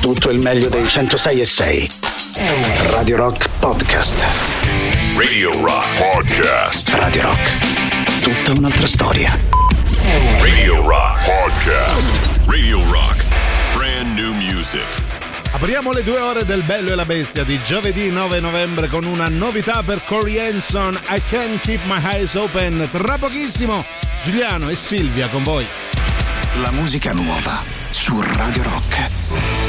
tutto il meglio dei 106 e 6. Radio Rock Podcast. Radio Rock Podcast. Radio Rock. Tutta un'altra storia. Radio Rock Podcast. Radio Rock. Brand new music. Apriamo le due ore del Bello e la Bestia di giovedì 9 novembre con una novità per Corey Hanson, I Can't Keep My Eyes Open. Tra pochissimo Giuliano e Silvia con voi. La musica nuova su Radio Rock.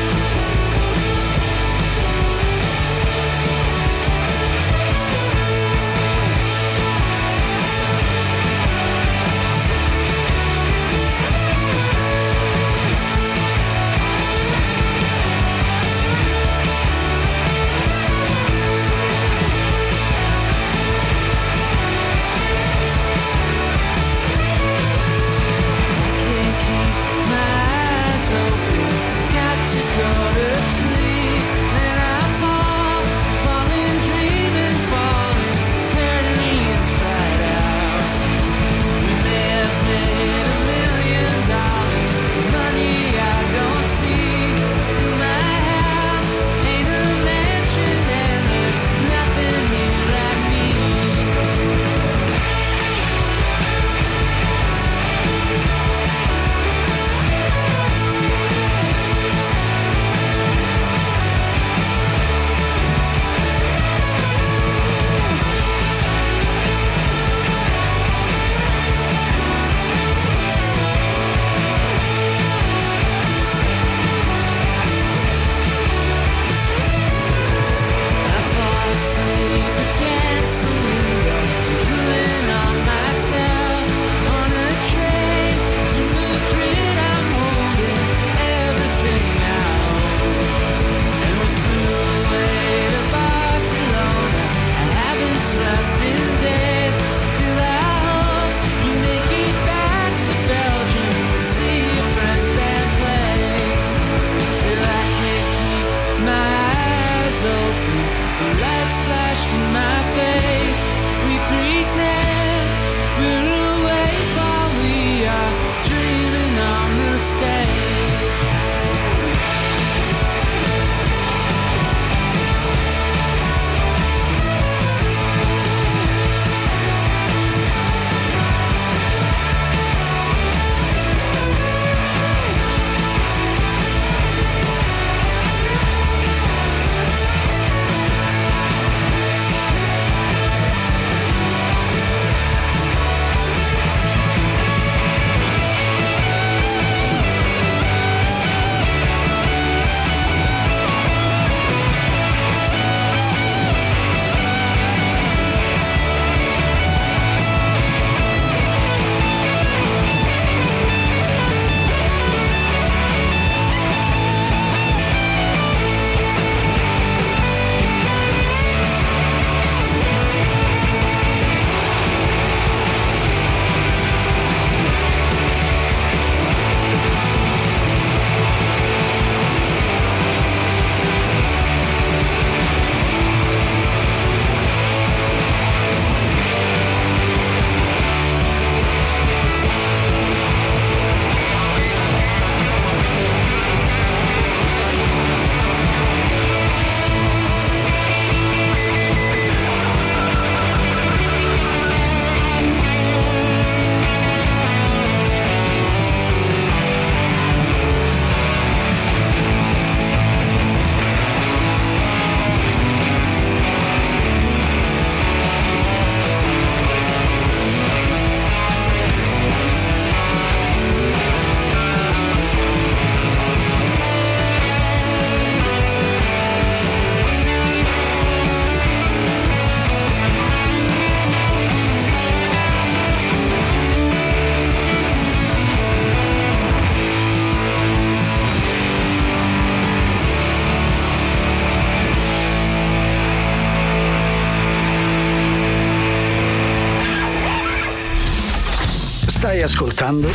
Ascoltando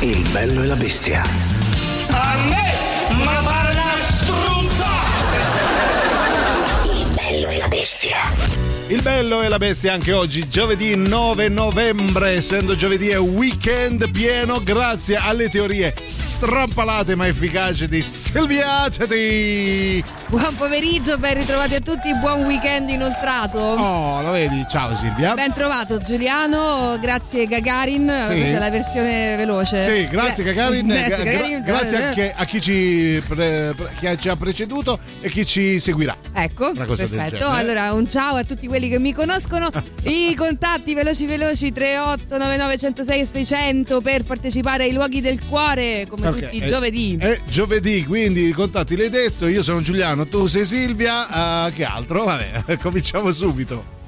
Il bello e la bestia. A me, ma pare una struzza! Il bello e la bestia. Il bello e la bestia anche oggi, giovedì 9 novembre, essendo giovedì è weekend pieno grazie alle teorie strampalate ma efficaci di Silvia Teti. Buon pomeriggio, ben ritrovati a tutti, buon weekend inoltrato. Oh, lo vedi? Ciao Silvia. Ben trovato Giuliano, grazie Gagarin, Sì. questa è la versione veloce. Sì, grazie Gagarin, Grazie, gra- Gagarin. grazie a chi, a chi ci, pre- chi ci ha preceduto e chi ci seguirà. Ecco, perfetto. Allora, un ciao a tutti quelli che mi conoscono. I contatti veloci veloci 3899 106 e 600 per partecipare ai luoghi del cuore come Perché tutti i è- giovedì. È giovedì, quindi i contatti l'hai detto. Io sono Giuliano, tu sei Silvia. eh, che altro? Vabbè, cominciamo subito.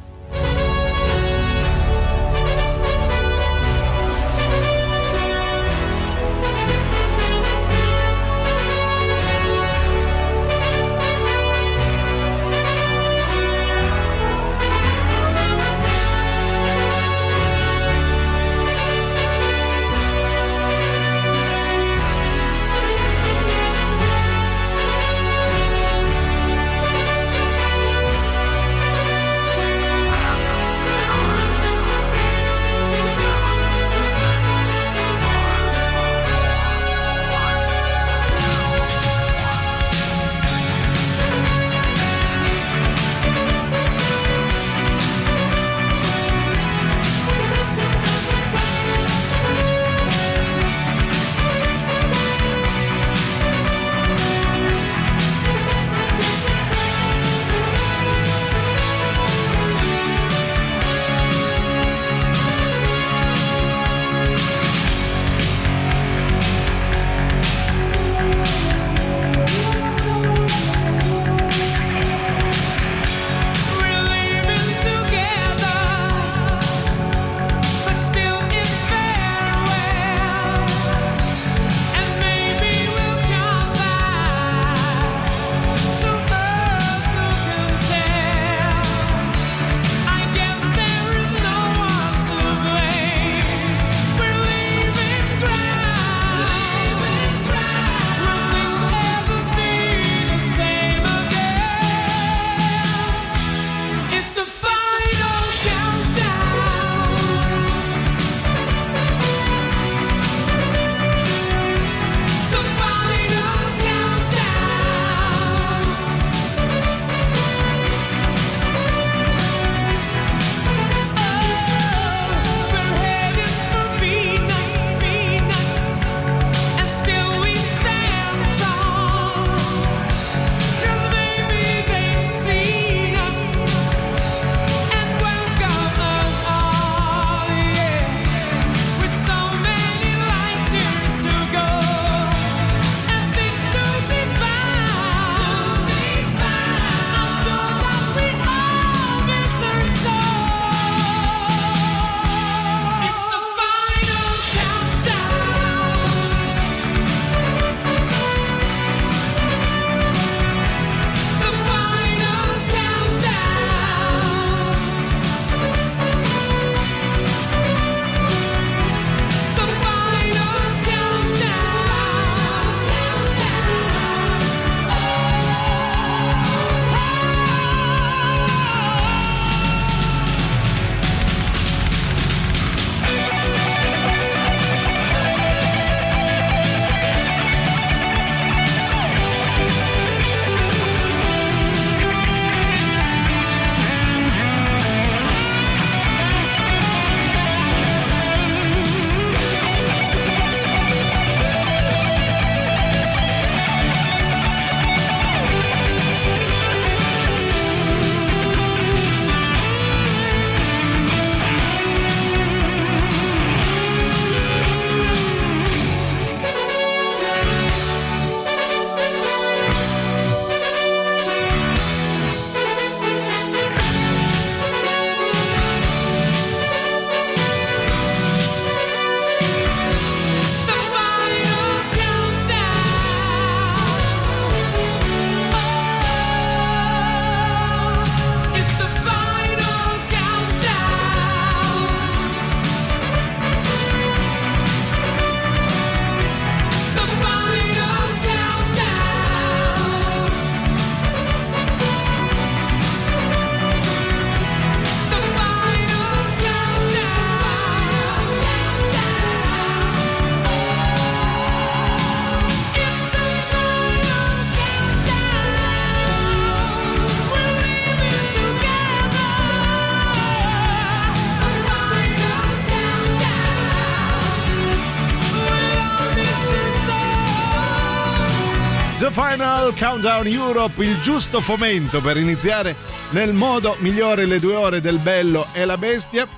Final Countdown Europe, il giusto fomento per iniziare nel modo migliore le due ore del bello e la bestia.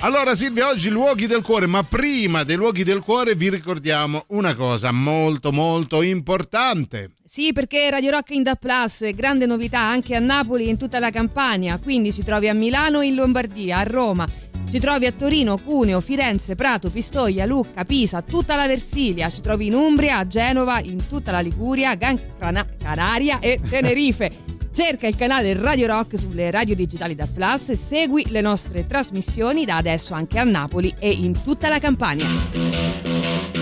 Allora Silvia, oggi luoghi del cuore, ma prima dei luoghi del cuore vi ricordiamo una cosa molto molto importante. Sì, perché Radio Rock in Da Plus, grande novità anche a Napoli e in tutta la Campania, quindi si trovi a Milano, in Lombardia, a Roma, ci trovi a Torino, Cuneo, Firenze, Prato, Pistoia, Lucca, Pisa, tutta la Versilia. Ci trovi in Umbria, a Genova, in tutta la Liguria, Gran Canaria e Tenerife. Cerca il canale Radio Rock sulle radio digitali da Plus e segui le nostre trasmissioni da adesso anche a Napoli e in tutta la Campania.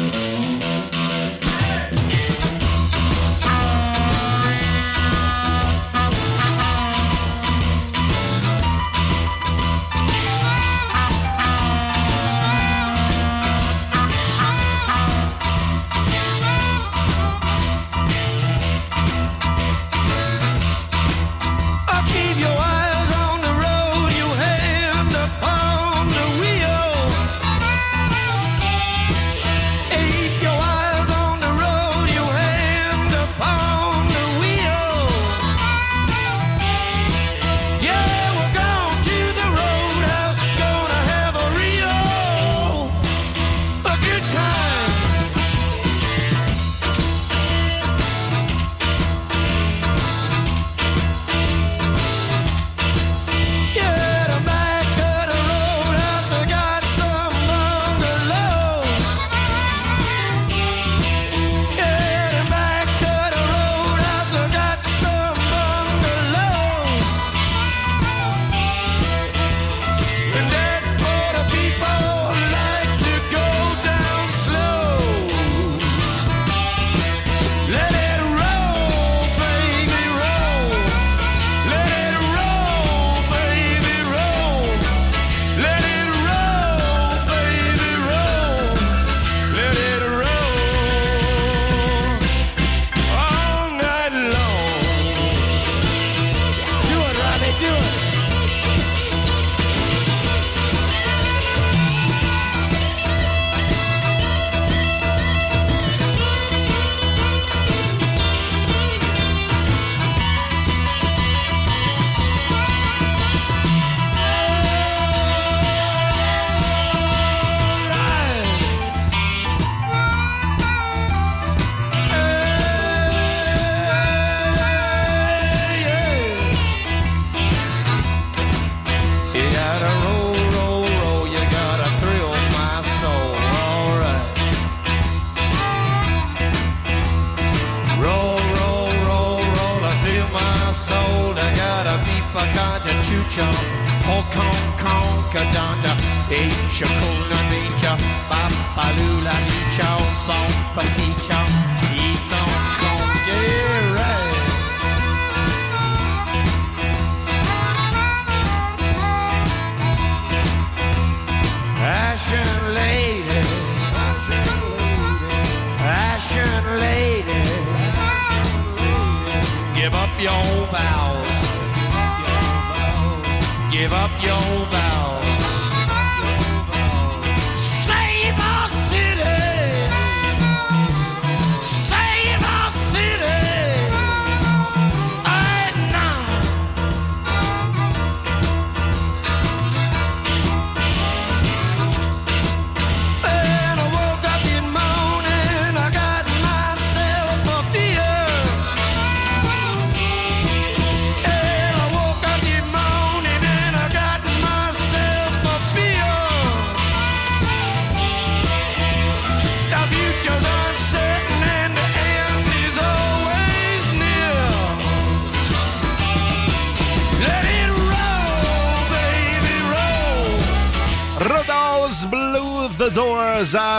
nature. Oh, con, con, cadanta, e shakulna nature. Babalula nature, bon, petit.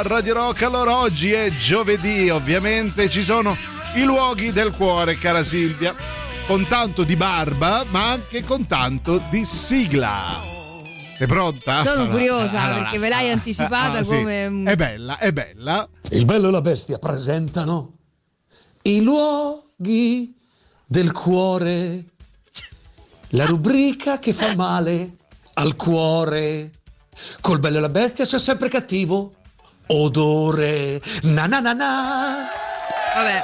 Radio Rock. Allora oggi è giovedì, ovviamente ci sono i luoghi del cuore, cara Silvia, con tanto di barba, ma anche con tanto di sigla. Sei pronta? Sono allora, curiosa allora, perché ve l'hai anticipata ah, come. Sì. È bella, è bella. Il bello e la bestia presentano i luoghi del cuore. La rubrica che fa male al cuore. Col bello e la bestia c'è sempre cattivo odore. Na na na na. Vabbè.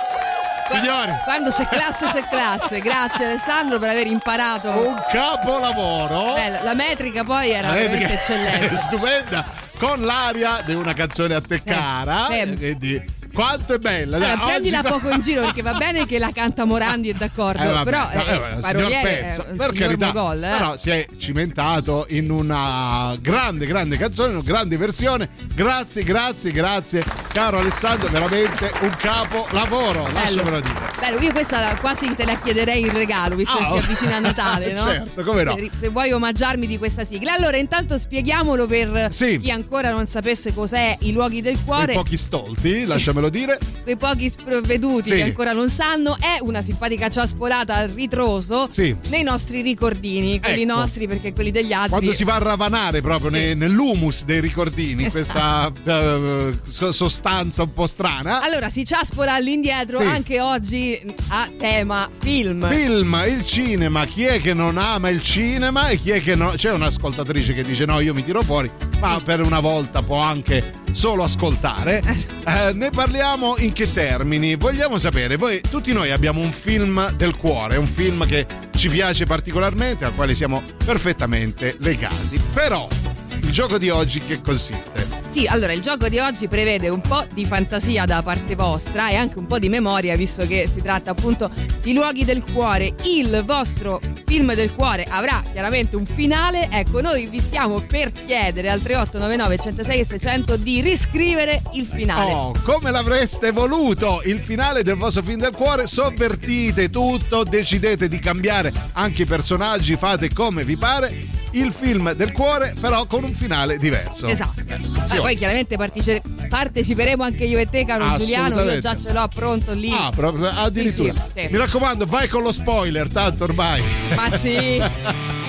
Signori, Quando c'è classe c'è classe. Grazie Alessandro per aver imparato. un capolavoro. Bella, la metrica poi era Vedete veramente eccellente. Stupenda. Con l'aria di una canzone a te cara. sì. Quindi, quanto è bella. Allora, Dai, prendila oggi- poco in giro perché va bene che la canta Morandi è d'accordo, Eh, vabbè, però eh, eh, paroliere è un per carità, mogol, eh. però si è cimentato in una grande, grande canzone, una grande versione. Grazie, grazie, grazie, caro Alessandro, veramente un capo lavoro, lasciamelo dire. Bello, io questa quasi te la chiederei in regalo, visto Ah, che si oh. avvicina a Natale, no? Certo, come no. Se, se vuoi omaggiarmi di questa sigla. Allora, intanto spieghiamolo per Sì. chi ancora non sapesse cos'è i luoghi del cuore. pochi stolti, lasciamelo dire. quei pochi sprovveduti Sì. che ancora non sanno, è una simpatica ciaspolata al ritroso Sì. nei nostri ricordini, quelli Ecco. nostri perché quelli degli altri. Quando si va a ravanare proprio Sì. ne- nell'humus dei ricordini, Esatto. questa so- sostanza un po' strana. Allora si ciaspola all'indietro anche oggi a tema film. Film, il cinema, chi è che non ama il cinema e chi è che no? C'è un'ascoltatrice che dice no, io mi tiro fuori, ma per una volta può anche solo ascoltare. Eh, ne parliamo in che termini? Vogliamo sapere, voi, tutti noi abbiamo un film del cuore, un film che ci piace particolarmente, al quale siamo perfettamente legati. Però il gioco di oggi che consiste? Sì, allora il gioco di oggi prevede un po' di fantasia da parte vostra e anche un po' di memoria, visto che si tratta appunto di luoghi del cuore. Il vostro film del cuore avrà chiaramente un finale. Ecco, noi vi stiamo per chiedere al 3899 106 e 600 di riscrivere il finale. Oh, come l'avreste voluto? Il finale del vostro film del cuore, sovvertite tutto, decidete di cambiare anche i personaggi, fate come vi pare. Il film del cuore, però con un finale diverso. Esatto. Attenzione. Eh, poi chiaramente partice- parteciperemo anche io e te, caro Giuliano. Io già ce l'ho pronto lì. Ah, proprio addirittura. Sì, sì, sì. Mi raccomando, vai con lo spoiler, tanto ormai. Ma sì.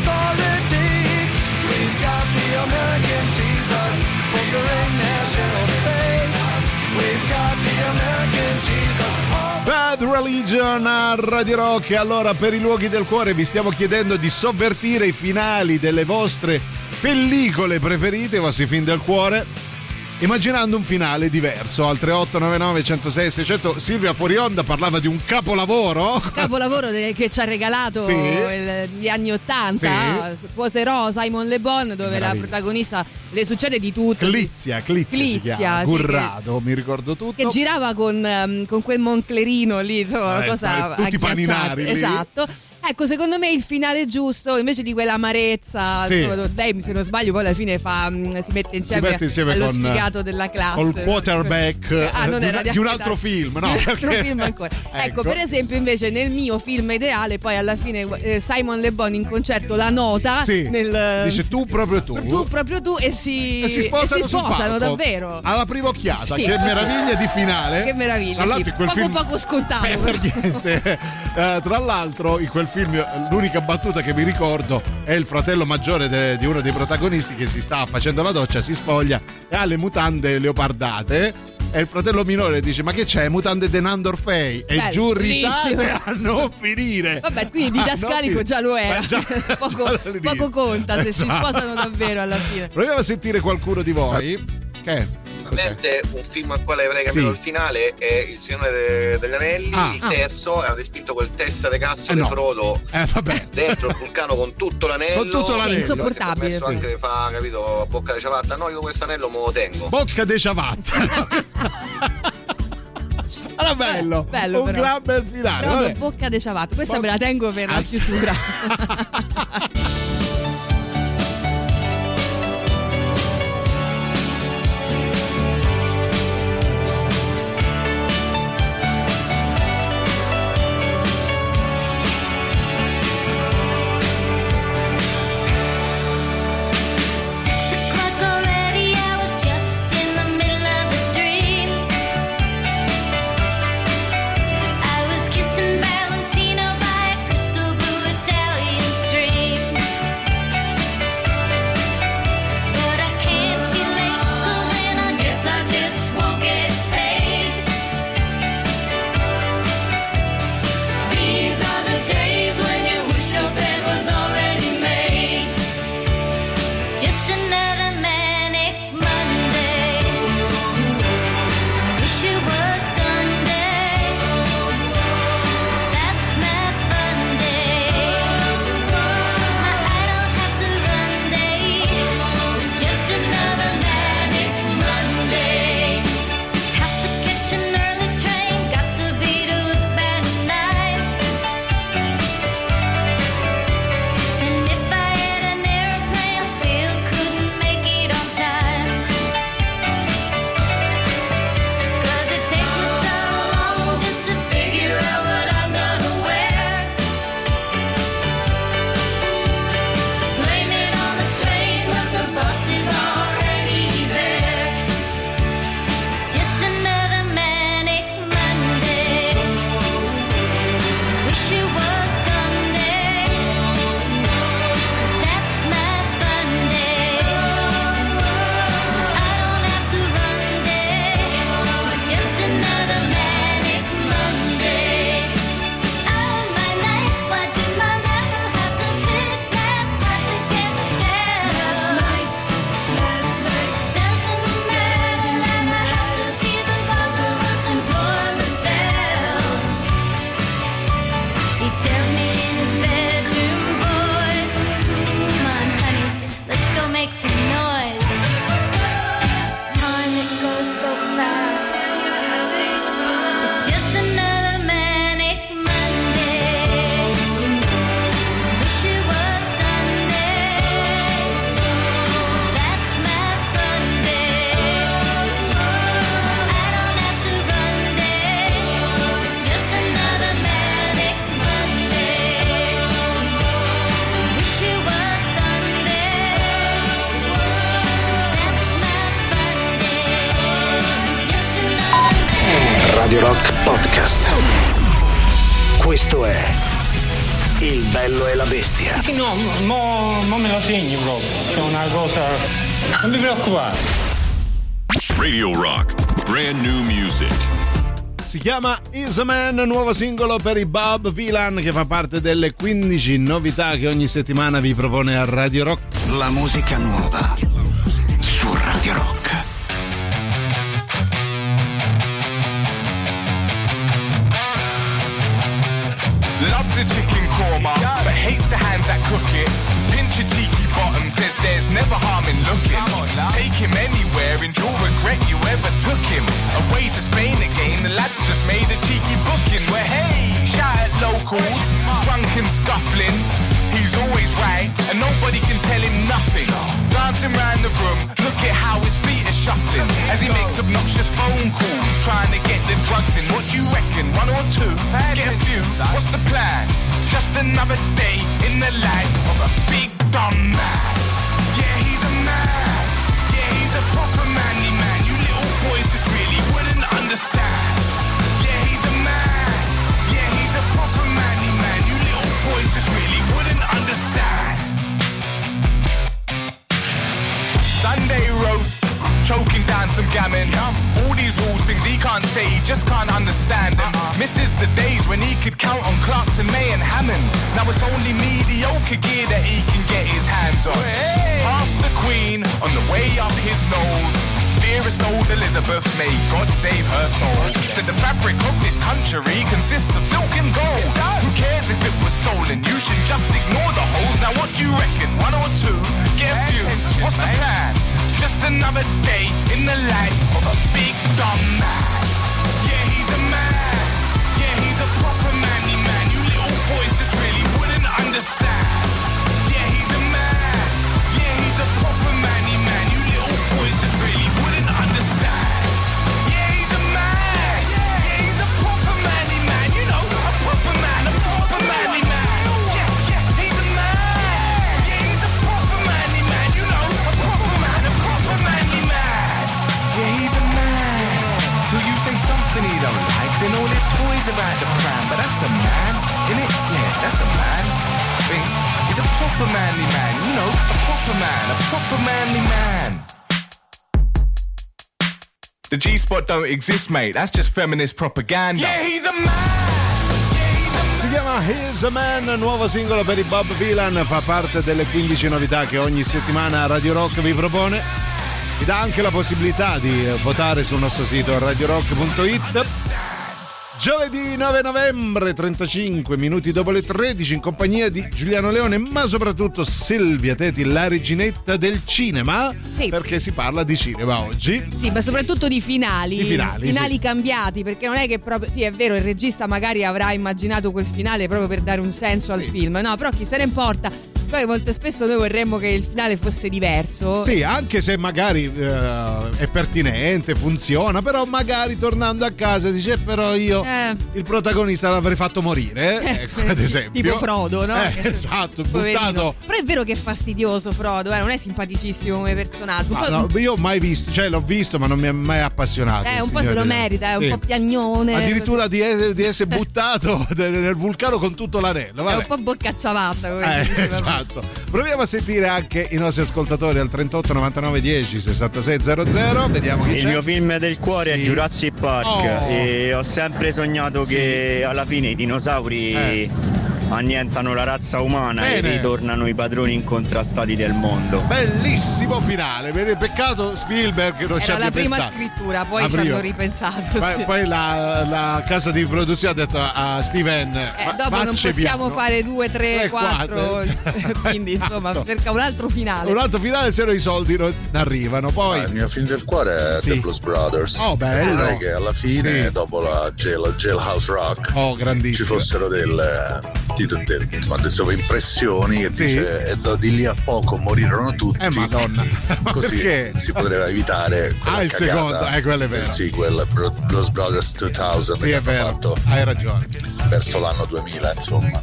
authority. We've got the American Jesus bolstering national faith. We've got the American Jesus. Bad Religion a Radio Rock. Allora, per i luoghi del cuore, vi stiamo chiedendo di sovvertire i finali delle vostre pellicole preferite, i vostri film del cuore. Immaginando un finale diverso al 3899 106 600 Silvia fuori onda parlava di un capolavoro. Capolavoro de- che ci ha regalato Sì. il- gli anni 80 sposerò Simon Le Bon dove la protagonista le succede di tutto. Clizia Clizia, Clizia, chiama, sì, Gurrado mi ricordo tutto. Che girava con, ehm, con quel Monclerino lì, insomma, Eh, cosa tutti i paninari. Esatto. Ecco, secondo me il finale giusto, invece di quell'amarezza, Sì. lei se non sbaglio poi alla fine fa, mm, si mette insieme, mette insieme allo con- sfigato della classe. col quarterback Ah, non eh, era di un altro film, no? Di un altro film ancora. Ecco. Ecco. per esempio, invece, nel mio film ideale, poi alla fine eh, Simon Le Bon in concerto la nota Sì, nel dice tu proprio tu. tu proprio tu e si, E si sposano, e si sposano davvero. Alla prima occhiata, Sì. che meraviglia di finale. Che meraviglia, Tra sì. Poco film- poco scontato, Eh, per niente. Eh, tra l'altro, in quel film, l'unica battuta che mi ricordo è il fratello maggiore de- di uno dei protagonisti che si sta facendo la doccia, si spoglia e ha le mutande leopardate. E il fratello minore dice: Ma che c'è? Mutande de Nandor Fay? E Bello, giù risate bellissimo. a non finire. Vabbè, quindi didascalico già lo era. Già- poco, già poco conta se si Esatto. sposano davvero alla fine. Proviamo a sentire qualcuno di voi. Che? Ovviamente un film al quale avrei capito Sì. il finale è Il Signore de- degli Anelli, Ah. il Ah. terzo avrei spinto quel testa di cazzo Eh, di no. Frodo Eh, vabbè. dentro il vulcano con tutto l'anello Con tutto l'anello. Che Insopportabile, è sì. anche di fa capito bocca di ciabatta no io questo anello me lo tengo Bocca de ciabatta. Allora bello, Eh, bello un però. gran bel finale. Proprio bocca de ciabatte. Questa Bo- me la tengo per la Ah, sì. chiusura. chiama Is a Man, nuovo singolo per i Bob Vilan che fa parte delle 15 novità che ogni settimana vi propone a Radio Rock. La musica nuova just made a cheeky booking. Where hey, shout at locals, drunk and scuffling. He's always right, and nobody can tell him nothing. Dancing round the room, look at how his feet are shuffling as he makes obnoxious phone calls, trying to get the drugs in. What you reckon? One or two? Get a few. What's the plan? Just another day in the life of a big dumb man. Understand. Sunday roast, choking down some gammon. All these rules, things he can't say, he just can't understand them. Misses the days when he could count on Clarkson, May, and Hammond. Now it's only mediocre gear that he can get his hands on. Past the Queen on the way up his nose. Dearest old Elizabeth, may God save her soul. Said the fabric of this country consists of silk and gold. Who cares if it was stolen? You should just ignore the holes. Now what do you reckon? One or two? Get a few. What's the plan? Just another day in the life of a big dumb man. Yeah, he's a man. Yeah, he's a proper manly man. You little boys just really wouldn't understand. Toys are out the pram. But that's a man, innit? Yeah, that's a man. I think he's a proper manly man. You know, a proper man, a proper manly man. The G spot don't exist, mate. That's just feminist propaganda. Yeah, he's a man. Si chiama Here's a Man, nuovo singolo per i Bob Vilan, fa parte delle 15 novità che ogni settimana Radio Rock vi propone. Vi dà anche la possibilità di votare sul nostro sito radiorock.it. Giovedì 9 novembre, 35 minuti dopo le 13, in compagnia di Giuliano Leone, ma soprattutto Silvia Teti, la reginetta del cinema. Sì. Perché si parla di cinema oggi. Sì, ma soprattutto di finali. Di finali, sì. cambiati, perché non è che proprio. Sì, è vero, il regista magari avrà immaginato quel finale proprio per dare un senso al film. No, però chi se ne importa. Poi molto spesso noi vorremmo che il finale fosse diverso. Sì, anche se magari eh, è pertinente, funziona, però magari tornando a casa dice "Eh, però io Eh. il protagonista l'avrei fatto morire, eh, ecco, ad esempio. Tipo Frodo, no? Eh, esatto, Poverino. buttato. Però è vero che è fastidioso Frodo, eh, non è simpaticissimo come personaggio. Ah, no, io ho mai visto, cioè l'ho visto, ma non mi è mai appassionato. eh, un po' se lo merita, è un Sì. po' piagnone. Addirittura di, di essere buttato nel vulcano con tutto l'anello. È Vabbè. un po' boccacciavatta come Eh, prima. Esatto. Proviamo a sentire anche i nostri ascoltatori al 38 99 10 66 00. Vediamo chi Il c'è. mio film del cuore Sì. è Jurassic Park Oh. e ho sempre sognato Sì. che alla fine i dinosauri Eh. Annientano la razza umana Bene. e ritornano i padroni incontrastati del mondo. Bellissimo finale. Peccato Spielberg non ci Era abbia la prima pensato. scrittura, poi ci hanno ripensato. Poi, sì. poi la, la casa di produzione ha detto a Steven: Eh, "Ma- dopo non possiamo piano." fare due, tre, Tre, quattro. Quindi insomma, Esatto. cerca un altro finale. Un altro finale, se no i soldi non arrivano. Poi. Ah, il mio film del cuore è Sì. The Blues Brothers. Oh, bello. Vorrei che alla fine, Sì. dopo la jail, Jailhouse Rock, Oh, ci fossero delle, di- de- insomma, delle sovraimpressioni che Sì. dice e da di lì a poco morirono tutti. Eh, madonna. Ma Così perché? si poteva evitare quella Ah, il cagata secondo, eh, quello è vero. sequel Bro- Blues Brothers 2000 Sì, che è hanno vero. fatto Hai ragione. verso l'anno 2000 insomma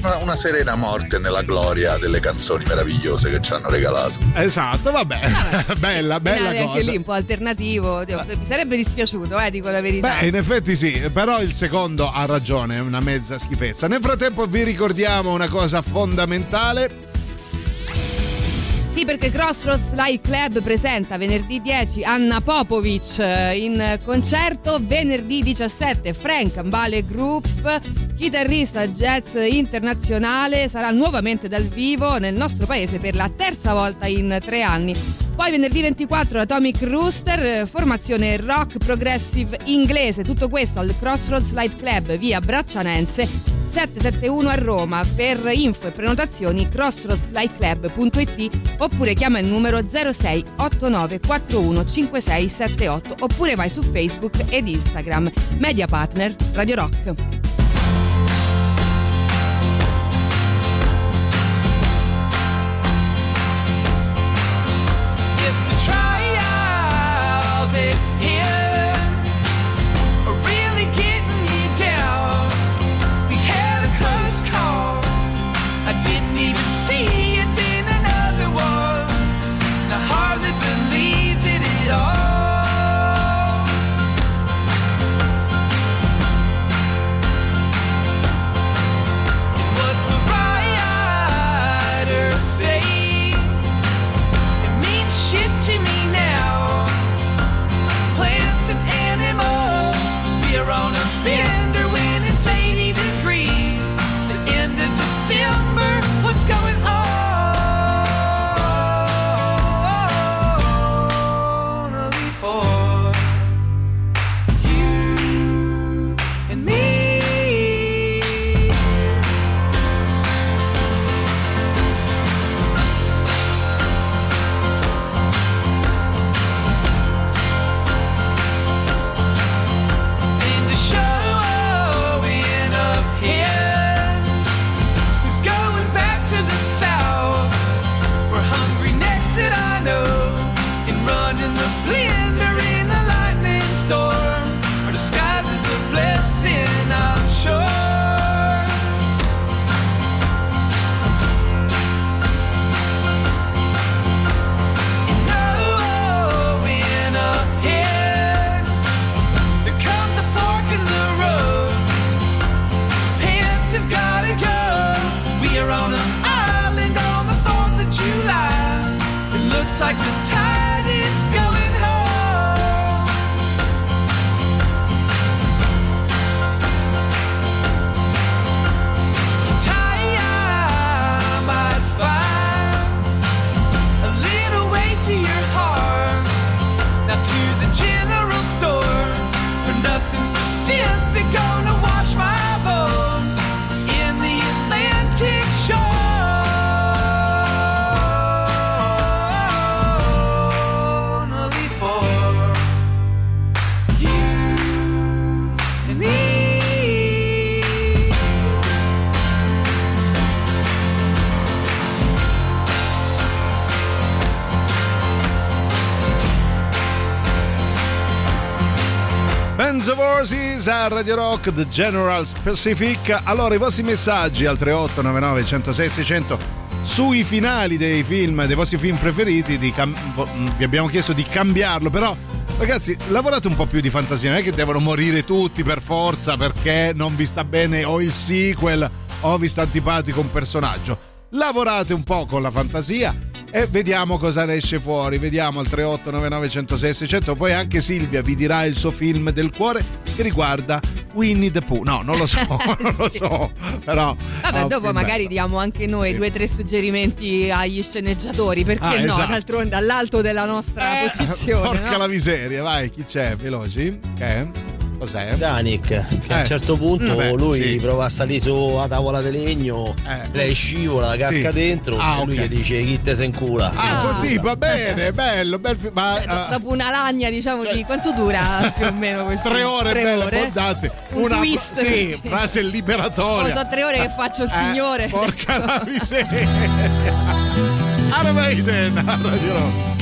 una, una serena morte nella gloria delle canzoni meravigliose che ci hanno regalato Esatto, vabbè. bella, bella Finale cosa. anche lì un po' alternativo. Dio, Mi sarebbe dispiaciuto, eh, dico la verità. Beh, in effetti sì, però il secondo ha ragione, è una mezza schifezza. Nel frattempo vi ricordiamo una cosa fondamentale. Sì, perché Crossroads Live Club presenta venerdì 10 Anna Popovic eh, in concerto, venerdì 17 Frank Mbale Group, chitarrista jazz internazionale, sarà nuovamente dal vivo nel nostro paese per la terza volta in tre anni. Poi venerdì 24 Atomic Rooster, formazione rock progressive inglese, tutto questo al Crossroads Live Club via Braccianense 771 a Roma. Per info e prenotazioni crossroadslightclub.it oppure chiama il numero 06 89 41 5678 oppure vai su Facebook ed Instagram. Media Partner Radio Rock. Of Horses a Radio Rock The General Specific. Allora, i vostri messaggi al 3899 106 600 sui finali dei film, dei vostri film preferiti. cam- vi abbiamo chiesto di cambiarlo, però. Ragazzi, lavorate un po' più di fantasia, non è che devono morire tutti per forza perché non vi sta bene o il sequel o vi sta antipatico un personaggio. Lavorate un po' con la fantasia e vediamo cosa ne esce fuori. Vediamo al 3899 106 600. Poi anche Silvia vi dirà il suo film del cuore che riguarda Winnie the Pooh. No, non lo so, non lo so. Però. Vabbè, oh, dopo magari bello. diamo anche noi due o tre suggerimenti agli sceneggiatori, perché Ah, no? esatto. D'altronde dall'alto della nostra posizione. Porca no? la miseria, vai, chi c'è? Veloci? Che? Cos'è? Danik, che a Eh. un certo punto Vabbè, lui sì. prova a salire sulla tavola di legno, lei scivola, casca Sì. dentro Ah, e lui gli dice chi te se incula. Ah, così va bene, bello, bel fi- ma, Cioè, ah, dopo una lagna, diciamo, di quanto dura più o meno quel tre film? ore Tre belle ore? abbondate. Un una twist, sì, frase liberatoria. Oh, so tre ore che faccio il Eh, signore. Porca la miseria. Iron Maiden, a Radio Rock.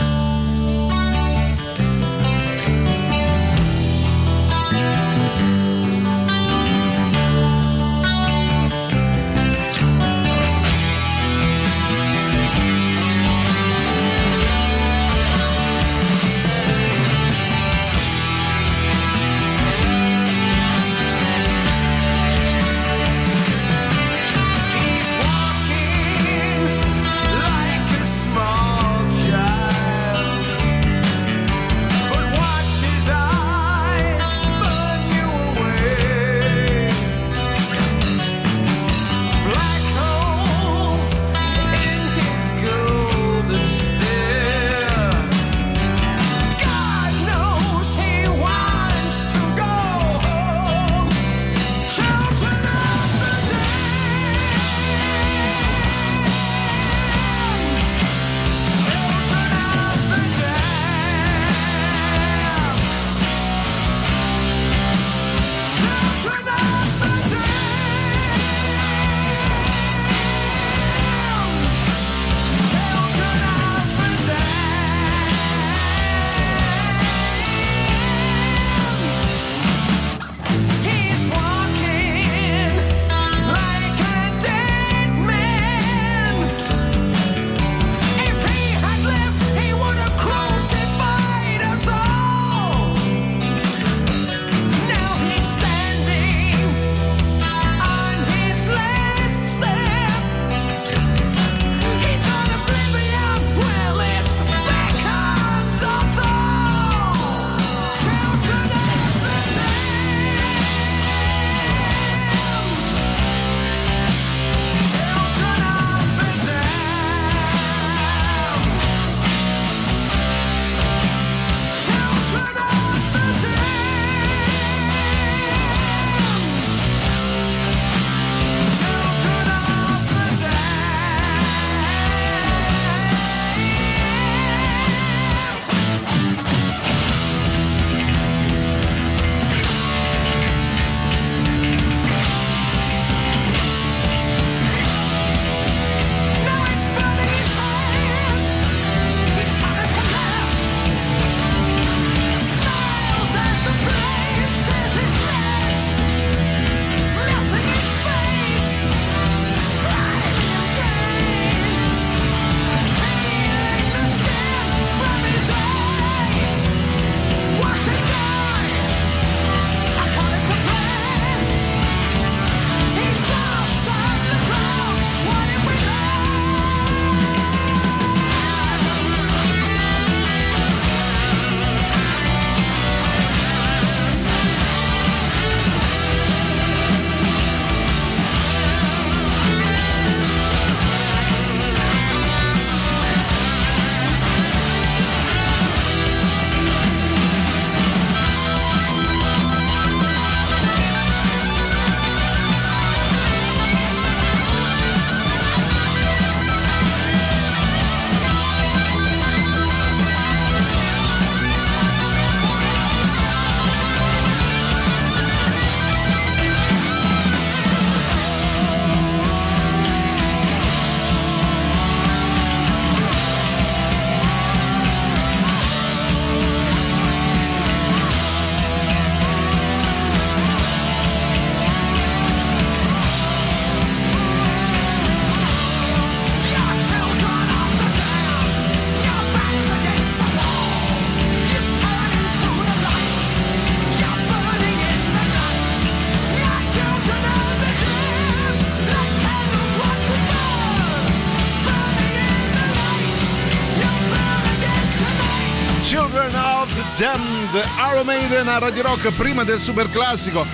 Maiden a Radio Rock prima del super classico.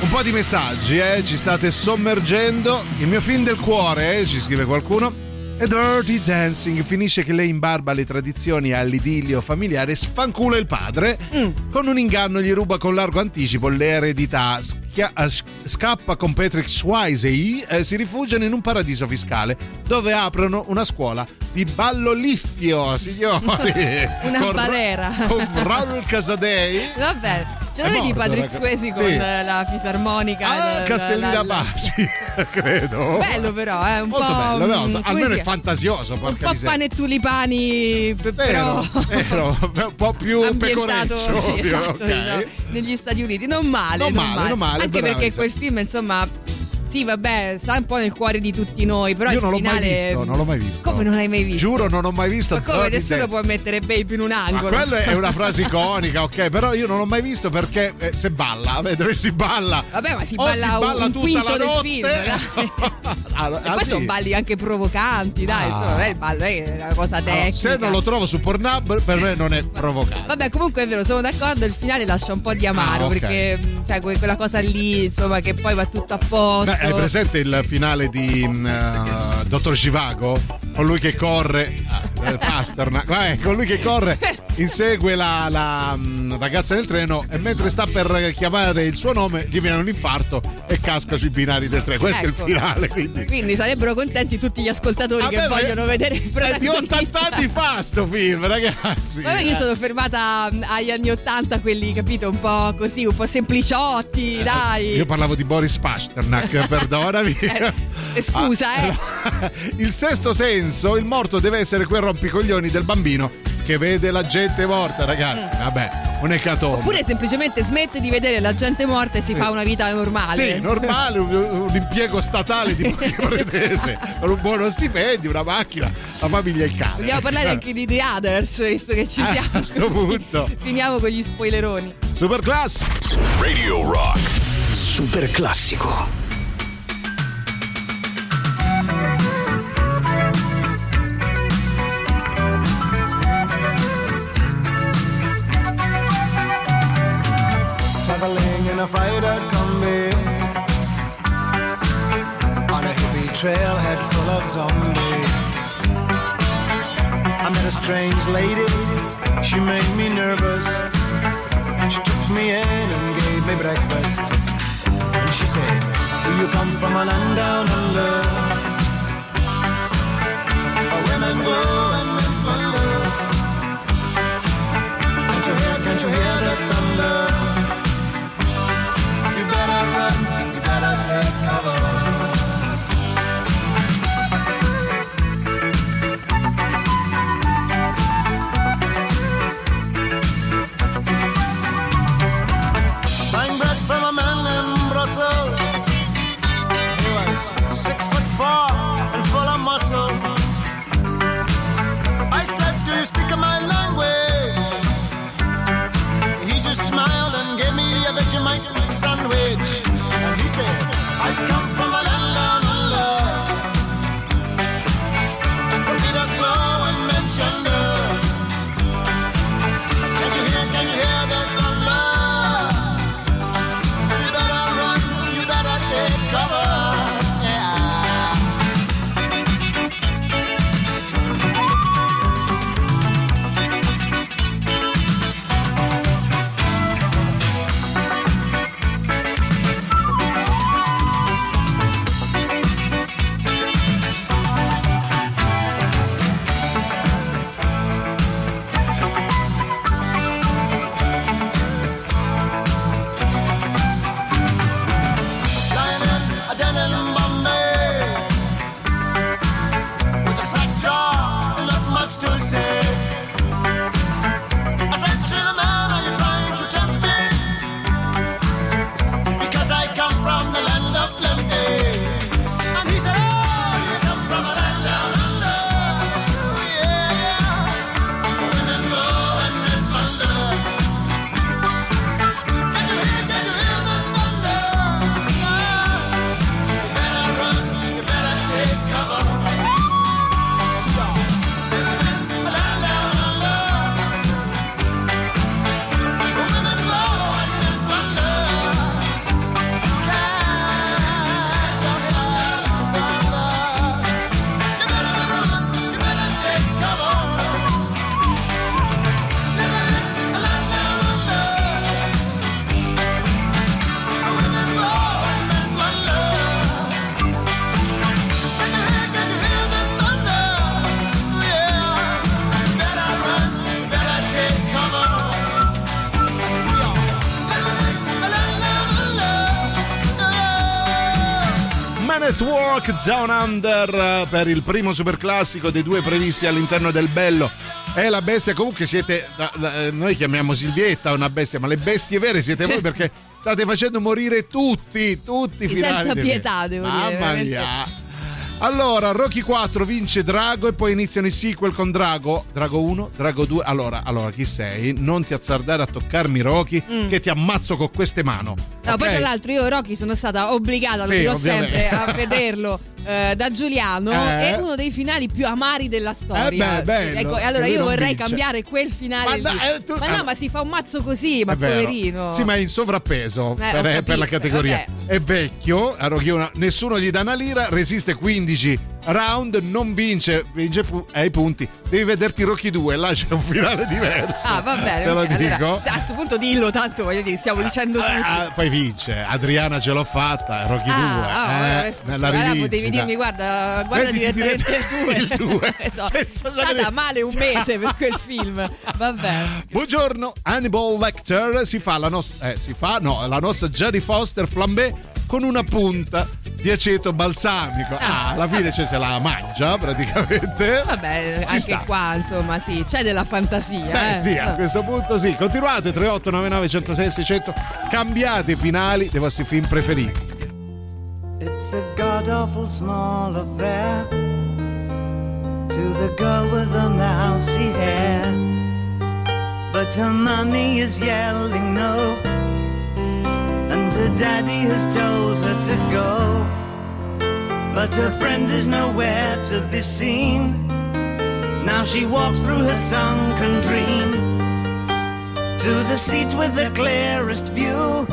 Un po' di messaggi, eh? Ci state sommergendo. Il mio film del cuore, eh? Ci scrive qualcuno. E Dirty Dancing finisce che lei imbarba le tradizioni all'idillio familiare e sfancula il padre. Con un inganno gli ruba con largo anticipo l'eredità. schia- eh, scappa con Patrick Swayze e si rifugiano in un paradiso fiscale dove aprono una scuola di ballo liffio, signori. Una Con Ra- balera. Con Raul Casadei. Vabbè, ce lo vedi Patrick. Swayze con Sì. eh, la fisarmonica? Ah, la- Castellina la- Basi, credo. Bello però, è un Molto po'. bello, come almeno è fantasioso, Un po' pane e tulipani, p- però Vero, vero, un po' più pecoreccio, sì, ovvio, esatto, ok. diciamo, negli Stati Uniti. Non male, Non male, non male, Anche bravi, perché quel film, insomma. Sì, vabbè, sta un po' nel cuore di tutti noi, però Io non l'ho finale... mai visto, non l'ho mai visto. Come non l'hai mai visto? Giuro, non ho mai visto. Ma come nessuno Dancing. può mettere Babe in un Ma angolo? quella è una frase iconica, ok? Però io non l'ho mai visto perché eh, se balla, dove si balla? Vabbè, ma si O balla, si balla un tutta quinto la del notte. film, Ah, E ah, poi sì? sono balli anche provocanti, dai, Ah. insomma, non è il ballo, è una cosa Allora, tecnica. se non lo trovo su Pornhub, per me non è provocante. Vabbè, comunque è vero, sono d'accordo, il finale lascia un po' di amaro, Ah, ok. perché cioè, que- quella cosa lì, insomma, che poi va tutto a posto. Beh, hai presente il finale di eh, Dottor Givago? Con lui che corre, ah, eh, Pasternak, eh, con lui che corre, insegue la, la, ragazza nel treno e mentre sta per chiamare il suo nome gli viene un infarto e casca sui binari del treno. Questo Ecco. è il finale, quindi. Quindi sarebbero contenti tutti gli ascoltatori che Vabbè, ma vogliono è- vedere il È di protagonista. 80 anni fa sto film, ragazzi. Vabbè, io sono fermata mh, agli anni 80, quelli, capito, un po' così, un po' sempliciotti, dai. Io parlavo di Boris Pasternak, perdonami. Eh, eh, scusa, eh. Allora, il sesto senso, il morto deve essere quel rompicoglioni del bambino che vede la gente morta, ragazzi. Vabbè, un ecatombe. Mm. Oppure semplicemente smette di vedere la gente morta e si Sì. fa una vita normale. Sì, normale, un, un impiego statale di pretese, con un buono stipendio, una macchina, la famiglia e il cane. Vogliamo parlare anche di The Others, visto che ci Ah, siamo. a sto punto. Finiamo con gli spoileroni. Super class. Radio Rock. Super classico. A freighter combi On a hippie trailhead full of zombies. I met a strange lady, she made me nervous. She took me in and gave me breakfast. And she said, do you come from a land down under? Where women go and men wonder Can't you hear, can't you hear the speak my language? He just smiled and gave me a Vegemite sandwich. Walk Down Under eh, per il primo superclassico dei due previsti all'interno del Bello e la bestia. Comunque siete, eh, noi chiamiamo Silvietta una bestia, ma le bestie vere siete voi perché state facendo morire tutti, tutti finali. senza pietà, devo dire, Mamma mia. Allora, Rocky 4 vince Drago e poi iniziano i sequel con Drago. Drago 1, Drago 2. Allora, allora, chi sei? Non ti azzardare a toccarmi Rocky, Mm. che ti ammazzo con queste mano. No, poi ok? tra l'altro io Rocky sono stata obbligata, lo Sì, dirò ovviamente. sempre, a vederlo eh, da Giuliano. Eh. È uno dei finali più amari della storia. Eh beh, bello, ecco, e allora io vorrei vince. cambiare quel finale. Ma dai, eh, tu- Ma no, ma si fa un mazzo così, ma poverino. Sì, ma è in sovrappeso Eh, per, capito, per la categoria. vabbè. È vecchio, a Rocky una- nessuno gli dà una lira, resiste 15 round, non vince, vince pu- ai punti. Devi vederti Rocky 2, là c'è un finale diverso. Ah, va bene. Te lo allora, dico. a questo punto dillo, tanto voglio dire, stiamo dicendo tutti. Ah, poi vince, Adriana ce l'ho fatta, Rocky 2. Ah, eh, eh, nella allora rivincita. potevi dirmi, guarda, guarda Vediti direttamente il 2. Senza Stata sapere- male un mese per quel film. Vabbè. Buongiorno, Hannibal Lecter si fa la nostra, eh, si fa, no, la nostra Jodie Foster flambé con una punta di aceto balsamico. Ah, alla fine cioè, se la mangia praticamente. Vabbè, Ci anche sta. qua, insomma, sì, c'è della fantasia. Beh eh. sì, a questo punto sì. Continuate 3899 106 600. Cambiate i finali dei vostri film preferiti. It's a god awful small affair to the girl with the mousy hair. But her mummy is yelling no, her daddy has told her to go. But her friend is nowhere to be seen. Now she walks through her sunken dream to the seat with the clearest view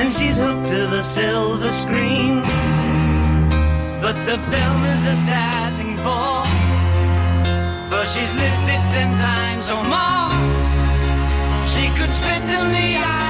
and she's hooked to the silver screen. But the film is a sad thing for, for she's lived it ten times or more. She could spit in the eyes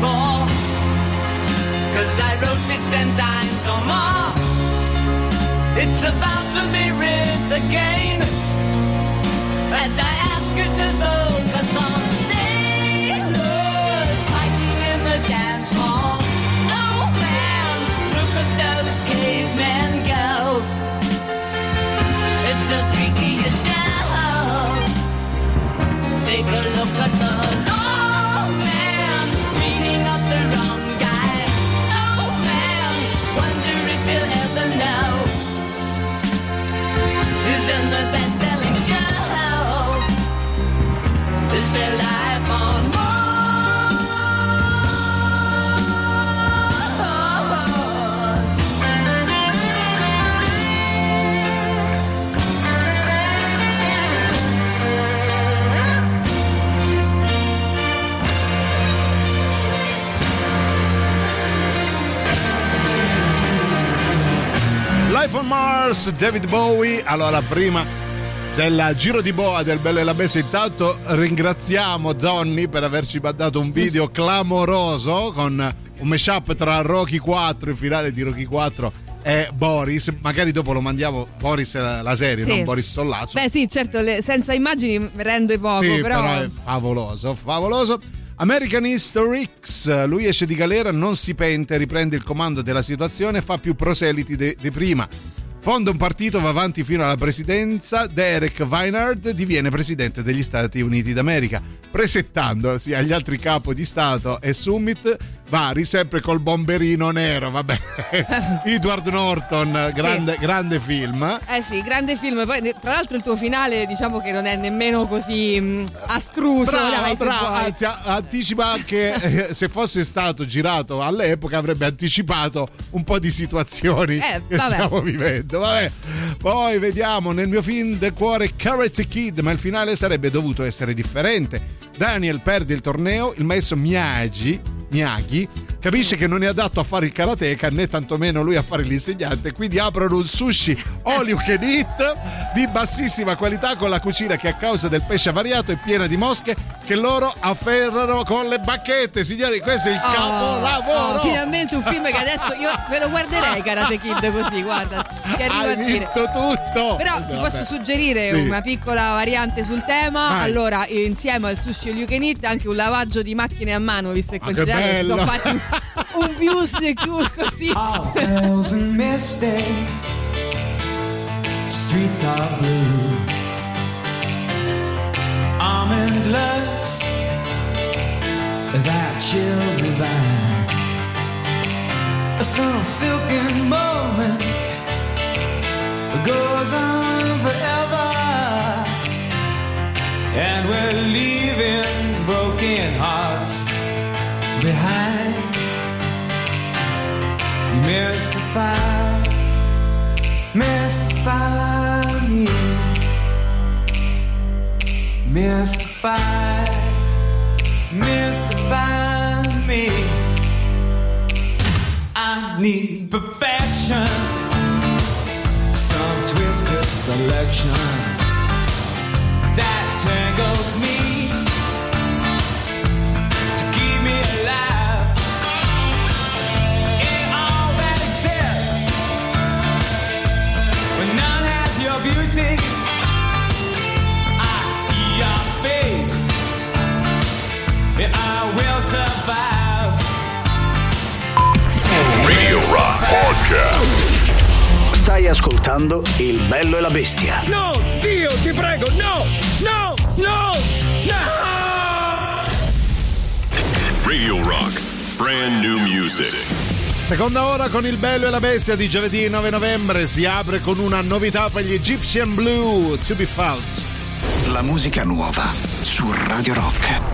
thing cause I wrote it ten times or more. It's about to be writ again, as I ask you to focus on sailors fighting in the dance hall. Oh man, look at those cavemen go. It's the freakiest show. Take a look at the life on Mars, David Bowie. Allora, prima del giro di boa del Bello e la Bestia, intanto ringraziamo Donny per averci mandato un video clamoroso con un mashup tra Rocky 4, il finale di Rocky 4 e Boris. Magari dopo lo mandiamo Boris la, serie, Sì. non Boris Sollazzo. Beh, sì, certo, le- senza immagini rende poco, Sì, però. è favoloso, favoloso. American History X, lui esce di galera, non si pente, riprende il comando della situazione e fa più proseliti di prima. Fonda un partito, va avanti fino alla presidenza. Derek Weinhardt diviene presidente degli Stati Uniti d'America, presettandosi agli altri capo di Stato e summit vari, sempre col bomberino nero. Vabbè, Edward Norton, grande, grande film. Eh sì, grande film. Poi, tra l'altro, il tuo finale, diciamo che non è nemmeno così mh, astruso. Brava, dai, brava, anzi, anticipa anche eh, se fosse stato girato all'epoca avrebbe anticipato un po' di situazioni Eh, che vabbè. stiamo vivendo vabbè. poi vediamo nel mio film del cuore Carrot Kid ma il finale sarebbe dovuto essere differente Daniel perde il torneo il maestro Miyagi Miyagi capisce che non è adatto a fare il karateka né tantomeno lui a fare l'insegnante quindi aprono un sushi all you can eat di bassissima qualità con la cucina che a causa del pesce avariato è piena di mosche che loro afferrano con le bacchette signori questo è il Oh, capolavoro oh, finalmente un film che adesso io me lo guarderei Karate Kid così, guarda. Ti arrivo hai a dire. vinto tutto Però ti posso suggerire Sì. una piccola variante sul tema. Vai. Allora, insieme al sushi all you can eat, anche un lavaggio di macchine a mano, visto che Ah, che considerate che sono fatti bius de cure così. Bells and misty, streets are blue. Almond looks that chill divine. Some silken moment goes on forever, and we're leaving broken hearts behind. Mystify, mystify me. Mystify, mystify me. I need perfection, some twisted selection that tangles me will survive. Radio Rock Podcast. Stai ascoltando Il bello e la bestia. No, Dio, ti prego, no, no, no, no! Radio Rock. Brand new music. Seconda ora con il bello e la bestia di giovedì 9 novembre si apre con una novità per gli Egyptian Blue, To Be Felt. La musica nuova su Radio Rock.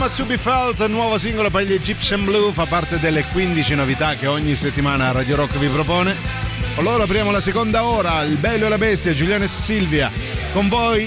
Mama to be felt, nuovo singolo per gli Egyptian Blue, fa parte delle 15 novità che ogni settimana Radio Rock vi propone. Allora apriamo la seconda ora, il bello e la bestia, Giuliano e Silvia, con voi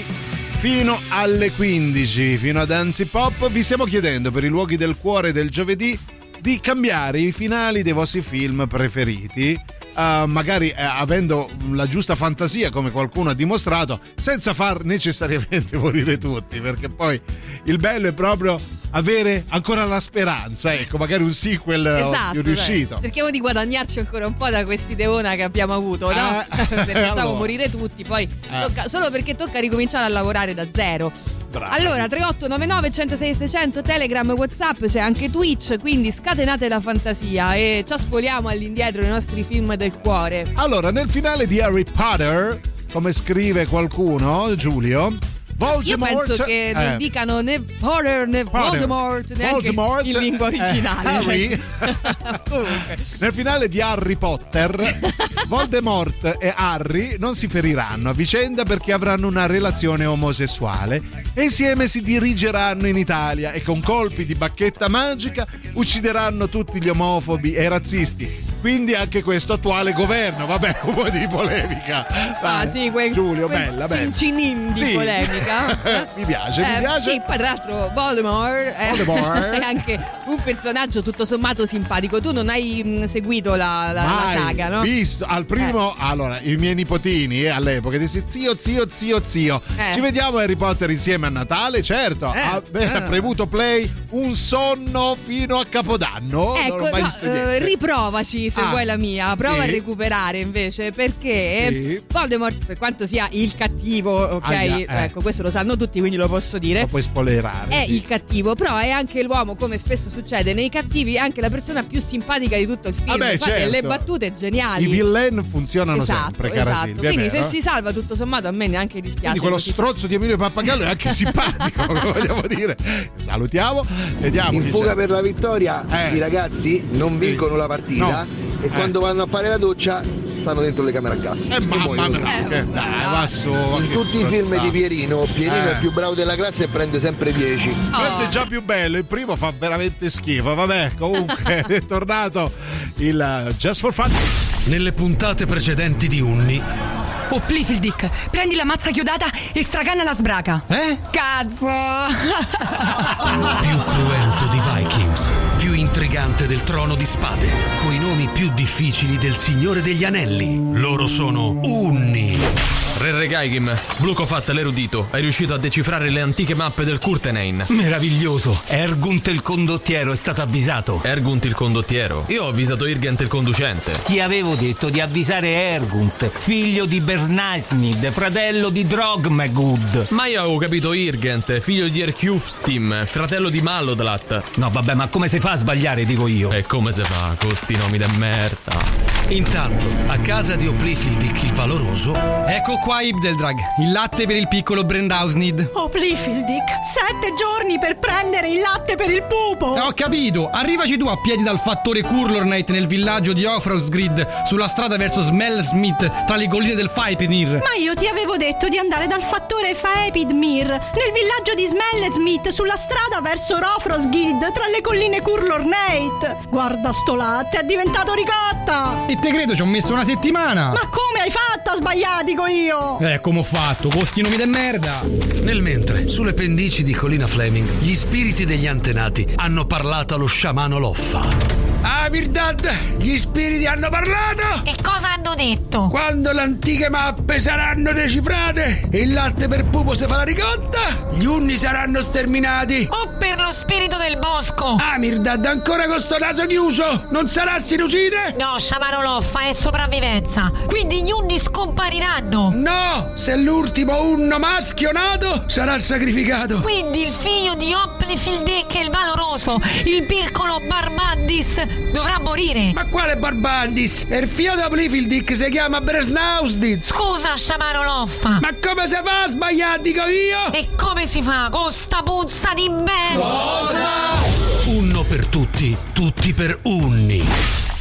fino alle 15, fino ad Antipop. Vi stiamo chiedendo per i luoghi del cuore del giovedì di cambiare i finali dei vostri film preferiti. eh, magari eh, avendo la giusta fantasia come qualcuno ha dimostrato senza far necessariamente morire tutti perché poi il bello è proprio avere ancora la speranza ecco magari un sequel eh, Esatto, più riuscito cerchiamo di guadagnarci ancora un po' da quest'ideona che abbiamo avuto, no? Eh, Se facciamo allora. morire tutti, poi Eh. tocca- solo perché tocca ricominciare a lavorare da zero. Brava. Allora, 3899 106 600 Telegram, Whatsapp, c'è anche Twitch, quindi scatenate la fantasia e ci aspoliamo all'indietro i nostri film del cuore. allora nel finale di Harry Potter come scrive qualcuno Giulio Io Voldemort penso che non eh, dicano né Potter né. Voldemort neanche Voldemort, in lingua eh, originale. Comunque. Nel finale di Harry Potter, Voldemort e Harry non si feriranno a vicenda perché avranno una relazione omosessuale e insieme si dirigeranno in Italia e con colpi di bacchetta magica uccideranno tutti gli omofobi e razzisti. Quindi anche questo attuale governo, vabbè, un po' di polemica. Ah, Vai, sì, quel, Giulio, quel bella, bella. cincinin di Sì. polemica. eh? mi piace, mi Eh, piace. Sì, poi tra l'altro Voldemort, è- Voldemort. è anche un personaggio tutto sommato simpatico. Tu non hai mh, seguito la, la- la saga, no? Visto al primo, allora i miei nipotini eh, all'epoca dissi zio, zio, zio, zio. Eh. Ci vediamo Harry Potter insieme a Natale, certo. Eh, Ha eh. premuto play un sonno fino a Capodanno. non Ecco, ho mai no, eh, riprovaci se Ah, vuoi la mia. Prova sì. a recuperare invece perché Sì. Voldemort, per quanto sia il cattivo, ok? Aia, eh. Ecco, questo lo sanno tutti, quindi lo posso dire. Lo puoi spoilerare. È sì. il cattivo, però è anche l'uomo, come spesso succede nei cattivi, è anche la persona più simpatica di tutto il film. Vabbè, Infatti, certo. le battute geniali. I villain funzionano esatto, sempre, cara esatto. Silvia. Quindi se si salva tutto sommato a me neanche dispiace. Quindi quello strozzo di Emilio Pappagallo è anche simpatico, come vogliamo dire. Salutiamo, vediamo. In fuga c'è. per la vittoria Eh. i ragazzi non vincono la partita e Eh. quando vanno a fare la doccia stanno dentro le camere a gas. Eh, E mamma mia, Eh, In tutti i film di Pierino, Pierino Eh. è il più bravo della classe e prende sempre 10. Oh. Questo è già più bello, il primo fa veramente schifo. Vabbè, comunque è tornato il uh, Just for Fun. Nelle puntate precedenti di Unni. Oh, Plifildick, prendi la mazza chiodata e stracanna la sbraca. Eh? Cazzo! Più cruento di Vikings, più intrigante del trono di spade, coi nomi più difficili del Signore degli Anelli. Loro sono Unni. Re Regaigim, Blukofat l'erudito, è riuscito a decifrare le antiche mappe del Kurtenein. Meraviglioso. Ergunt il condottiero è stato avvisato. Ergunt il condottiero. Io ho avvisato Irgent il conducente. Ti avevo detto di avvisare Ergunt, figlio di Bernaisnid, fratello di Drogmegud. Ma io avevo capito Irgent, figlio di Erkjufstim, fratello di Mallodlat. No, vabbè, ma come si fa a sbagliare, dico io. E come si fa con sti nomi de merda? Intanto, a casa di Oplifildic il valoroso, Ecco qua Ibdeldrag, il latte per il piccolo Brandhausnid. Oh, Plifildic, sette giorni per prendere il latte per il pupo! Ho capito, arrivaci tu a piedi dal fattore Kurlornate nel villaggio di Ofrosgrid, sulla strada verso Smellsmith, tra le colline del Faipenir. Ma io ti avevo detto di andare dal fattore Faepidmir, nel villaggio di Smellesmith, sulla strada verso Rofrosgid, tra le colline Kurlornate. Guarda sto latte, è diventato ricotta! E te credo ci ho messo una settimana. Ma come hai fatto a sbagliare, dico io? Eh, come ho fatto, con sti nomi de merda. Nel mentre, sulle pendici di Colina Fleming, gli spiriti degli antenati hanno parlato allo sciamano Loffa. Ah, Mirdad, gli spiriti hanno parlato? E cosa hanno detto? Quando le antiche mappe saranno decifrate il latte per pupo si fa la ricotta, gli unni saranno sterminati. O per lo spirito del bosco! Ah, Mirdad, ancora con sto naso chiuso? Non sarà sinusite? No, Sciamanoloffa è sopravvivenza. Quindi gli unni scompariranno. No, se l'ultimo unno maschio nato sarà sacrificato. Quindi il figlio di Oplifildec il valoroso, il piccolo Barbandis, dovrà morire. Ma quale Barbandis? Il figlio di Plifildic si chiama Bresnausdit. Scusa, Sciamanoloffa. Ma come si fa a sbagliare, dico io? E come si fa con sta puzza di bene? Unno per tutti, tutti per Unni.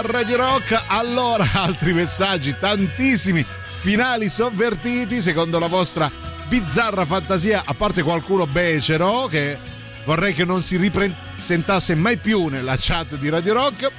A Radio Rock. Allora, altri messaggi, tantissimi finali sovvertiti secondo la vostra bizzarra fantasia, a parte qualcuno becero che vorrei che non si ripresentasse mai più nella chat di Radio Rock.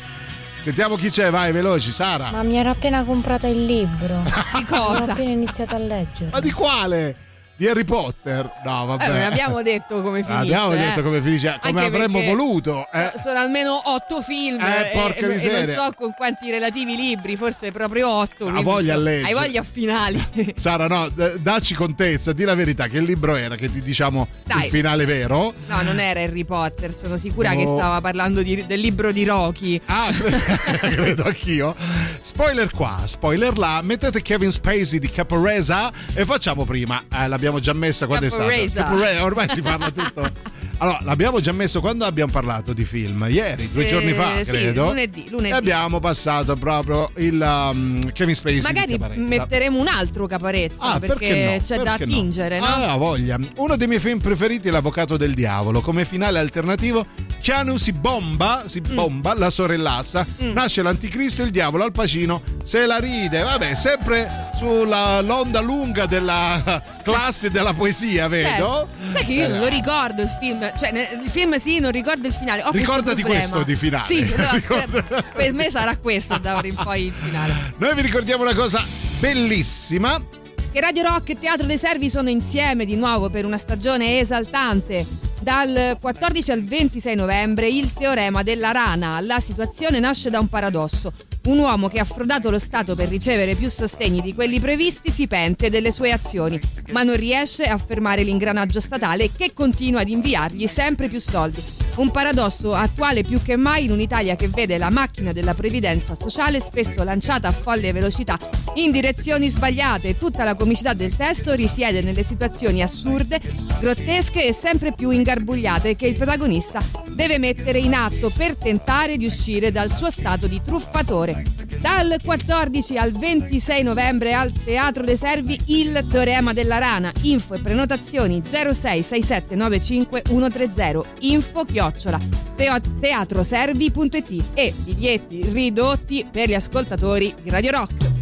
Sentiamo chi c'è, vai veloci, Sara. Ma mi ero appena comprato il libro. Di Ho cosa? appena iniziato a leggere. Ma di quale? Di Harry Potter? No, vabbè. Eh, non abbiamo detto come finisce. Abbiamo eh. detto come finisce, come Anche avremmo voluto. eh. Sono almeno otto film Eh, e- porca e, e non miseria. so con quanti relativi libri, forse proprio otto. quindi voglia a leggere. Hai voglia a finali. Sara, no, dacci contezza, di la verità, che libro era che ti diciamo Dai. il finale vero? No, non era Harry Potter, sono sicura che No. stava parlando di- del libro di Rocky. Ah, credo anch'io. Spoiler qua, spoiler là, mettete Kevin Spacey di Caporesa e facciamo prima. Eh, l'abbiamo già messa quando è stata. Ormai si parla tutto. Allora, l'abbiamo già messo quando abbiamo parlato di film? Ieri, due Eh, giorni fa, sì, credo. lunedì, lunedì. E abbiamo passato proprio il um, Kevin Spacey Magari metteremo un altro caparezza Ah, perché, perché no? c'è da Perché no? attingere, no? Ah, voglia. Uno dei miei film preferiti è L'Avvocato del Diavolo. Come finale alternativo, Keanu si bomba, si Mm. bomba la sorellassa. Nasce l'anticristo, il diavolo al Pacino se la ride. Vabbè, sempre sulla l'onda lunga della classe della poesia, vedo. Certo. Sai che io non Eh, lo ricordo il film, cioè il film sì, non ricordo il finale. Ho Ricordati questo di finale. Sì, no, per me sarà questo da ora in poi il finale. Noi vi ricordiamo una cosa bellissima. Che Radio Rock e Teatro dei Servi sono insieme di nuovo per una stagione esaltante. Dal 14 al 26 novembre il teorema della rana. La situazione nasce da un paradosso. Un uomo che ha frodato lo Stato per ricevere più sostegni di quelli previsti si pente delle sue azioni, ma non riesce a fermare l'ingranaggio statale che continua ad inviargli sempre più soldi. Un paradosso attuale più che mai in un'Italia che vede la macchina della previdenza sociale spesso lanciata a folle velocità in direzioni sbagliate. Tutta la comicità del testo risiede nelle situazioni assurde, grottesche e sempre più ingarbugliate che il protagonista deve mettere in atto per tentare di uscire dal suo stato di truffatore. Dal 14 al 26 novembre al Teatro dei Servi Il Teorema della Rana. Info e prenotazioni 066795 130 info chiocciola teatroservi.it e biglietti ridotti per gli ascoltatori di Radio Rock.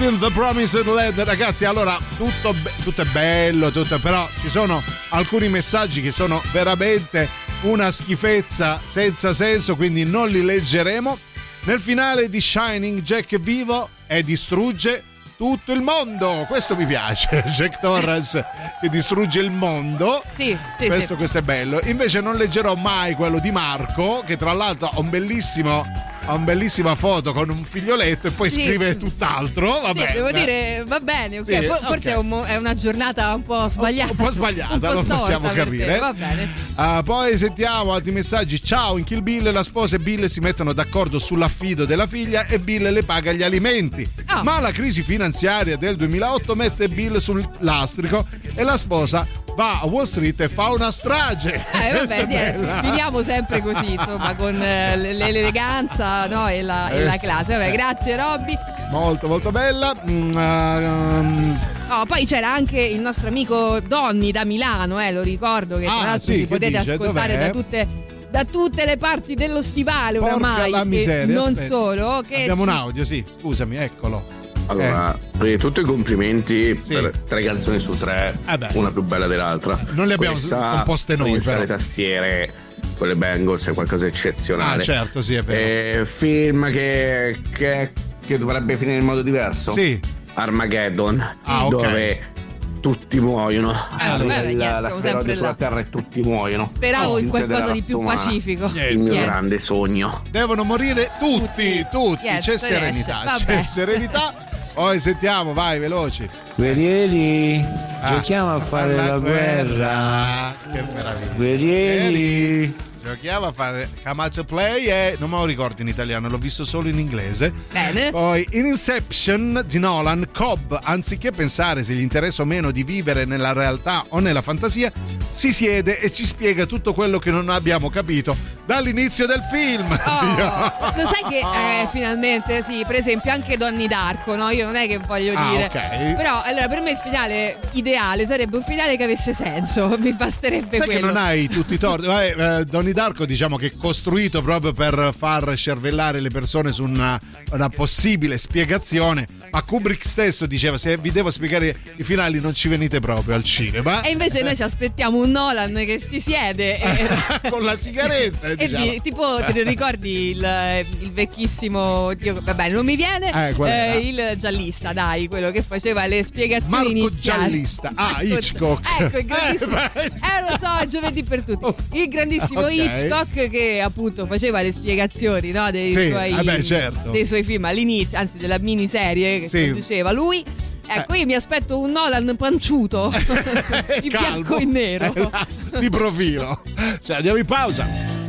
Springsteen, The Promised Land. Ragazzi, allora tutto, be- tutto è bello, tutto, però ci sono alcuni messaggi che sono veramente una schifezza senza senso, quindi non li leggeremo. Nel finale di Shining, Jack è vivo e distrugge tutto il mondo. Questo mi piace. Jack Torrance che distrugge il mondo. Sì, sì, questo, sì. questo è bello. Invece non leggerò mai quello di Marco, che tra l'altro ha un bellissimo. Ha una bellissima foto con un figlioletto e poi Sì. scrive tutt'altro. Vabbè, sì, devo dire, va bene, ok. Sì, For- forse ok. È, un è una giornata un po' sbagliata. Un po' sbagliata, un po' storta possiamo capire. Va bene. Ah, poi sentiamo altri messaggi. Ciao, in Kill Bill la sposa e Bill si mettono d'accordo sull'affido della figlia e Bill le paga gli alimenti. Ah. Ma la crisi finanziaria del 2008 mette Bill sul lastrico e la sposa va a Wall Street e fa una strage. Eh, vabbè, sì, eh, finiamo sempre così, insomma, con eh, l'eleganza no, e, la, e la Eh, classe. Vabbè, eh. grazie Robby. Molto, molto bella. Mm, ehm, Oh, poi c'era anche il nostro amico Donny da Milano, eh, lo ricordo che tra Ah, l'altro sì, ci potete dice? ascoltare Dov'è? da tutte, da tutte le parti dello stivale porca oramai. miseria. non aspetta. solo. Che Abbiamo ci- un audio, sì. Scusami, eccolo. Allora, prima di tutto i complimenti Sì. per tre canzoni su tre, Eh beh. una più bella dell'altra. Non le abbiamo Questa, composte noi, però. le tastiere, quelle Bengals è qualcosa di eccezionale. Ah, certo, sì, è vero. Eh, film che, che, che dovrebbe finire in modo diverso. Sì. Armageddon, Ah, ok. dove tutti muoiono. Eh, Arriva niente, la asteroide sempre sulla là. Terra e tutti muoiono. Speravo in qualcosa di più umana. pacifico. Il mio Niente. grande sogno. Devono morire tutti, tutti. Niente, C'è se serenità, c'è Vabbè. serenità. Poi sentiamo, vai, veloci. Guerrieri, Ah, giochiamo a fare la guerra. Che meraviglia. Guerrieri. Giochiamo a fare Camacho Play e non me lo ricordo in italiano, l'ho visto solo in inglese. Bene. Poi in Inception di Nolan, Cobb, anziché pensare se gli interessa o meno di vivere nella realtà o nella fantasia, si siede e ci spiega tutto quello che non abbiamo capito dall'inizio del film. Oh, lo sai che eh, finalmente, sì, per esempio anche Donny Darko, no? Io non è che voglio Ah, dire. ok. Però allora per me il finale ideale sarebbe un finale che avesse senso, mi basterebbe Sai quello. che non hai tutti i torti. Vabbè, eh, Donnie Darko diciamo che è costruito proprio per far cervellare le persone su una, una possibile spiegazione. Ma Kubrick stesso diceva: se vi devo spiegare i finali, non ci venite proprio al cinema. E invece noi ci aspettiamo un Nolan che si siede e, con la sigaretta. e diciamo. di- tipo ti ricordi il, il vecchissimo Dio, vabbè non mi viene Eh, eh, il giallista dai quello che faceva le spiegazioni Marco iniziali Giallista. Ah, Ecco, Hitchcock. ecco il grandissimo Eh, eh, lo so giovedì per tutti il grandissimo Ok. Hitchcock che appunto faceva le spiegazioni no, dei, Sì, suoi, eh beh, certo. dei suoi film all'inizio anzi della miniserie che Sì. conduceva lui Ecco, io mi aspetto un Nolan panciuto in bianco e nero. Eh, di profilo. Cioè, andiamo in pausa.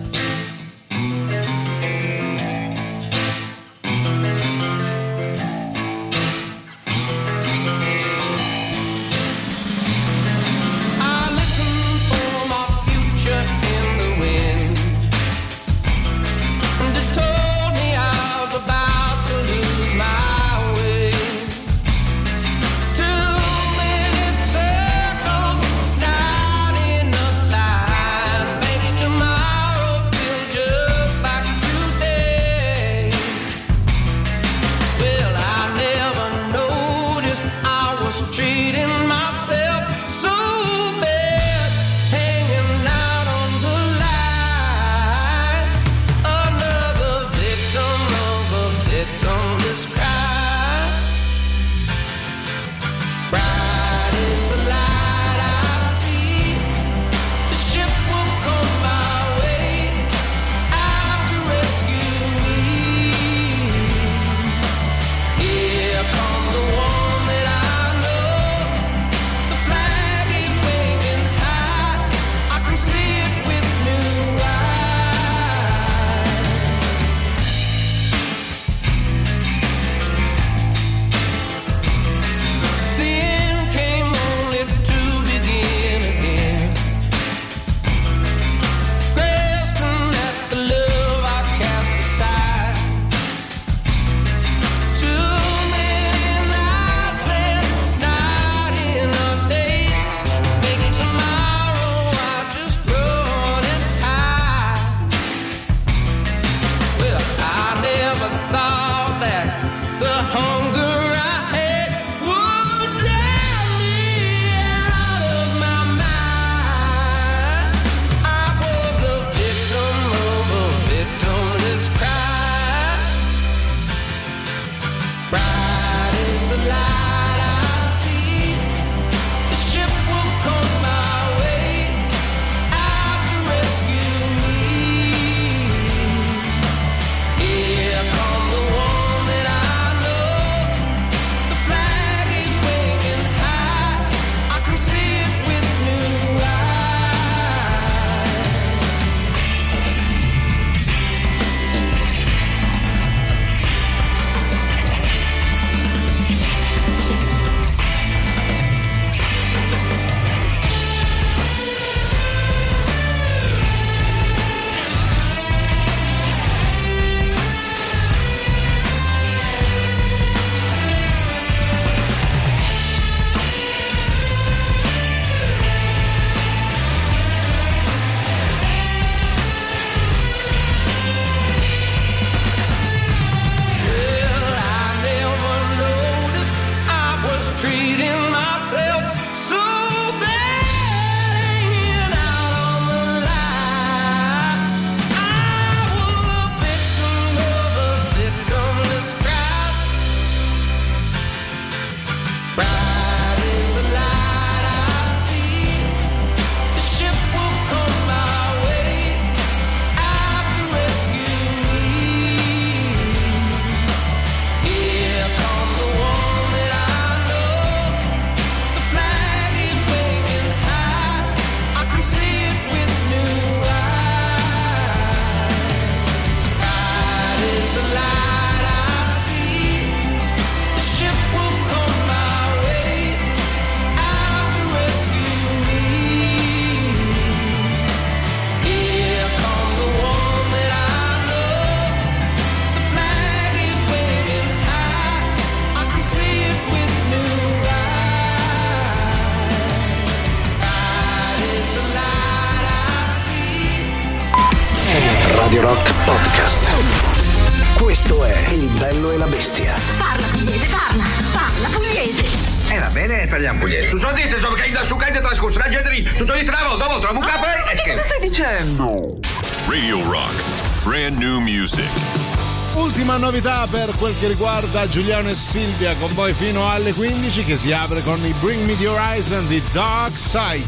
Riguarda Giuliano e Silvia con voi fino alle 15 che si apre con i Bring Me the Horizon di Dark Side.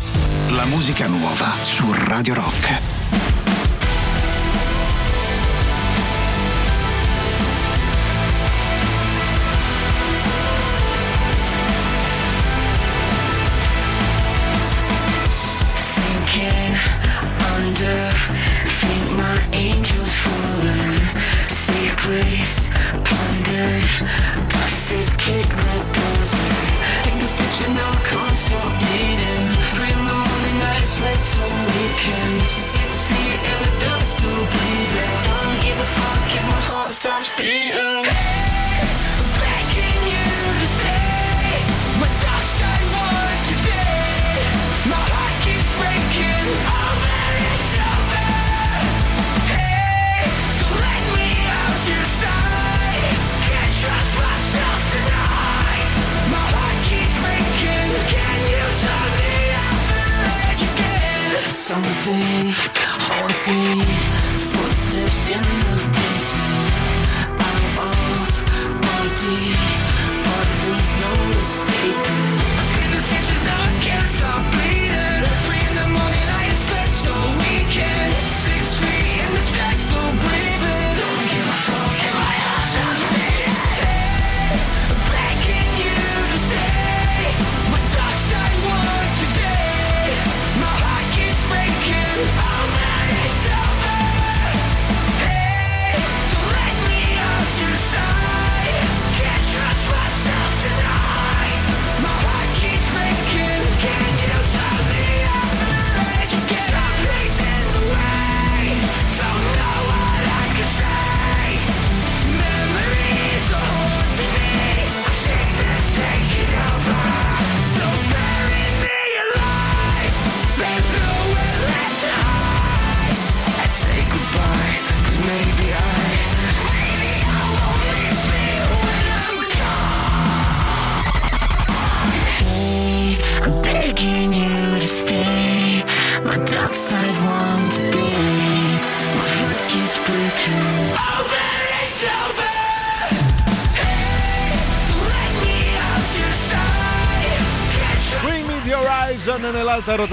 La musica nuova su Radio Rock.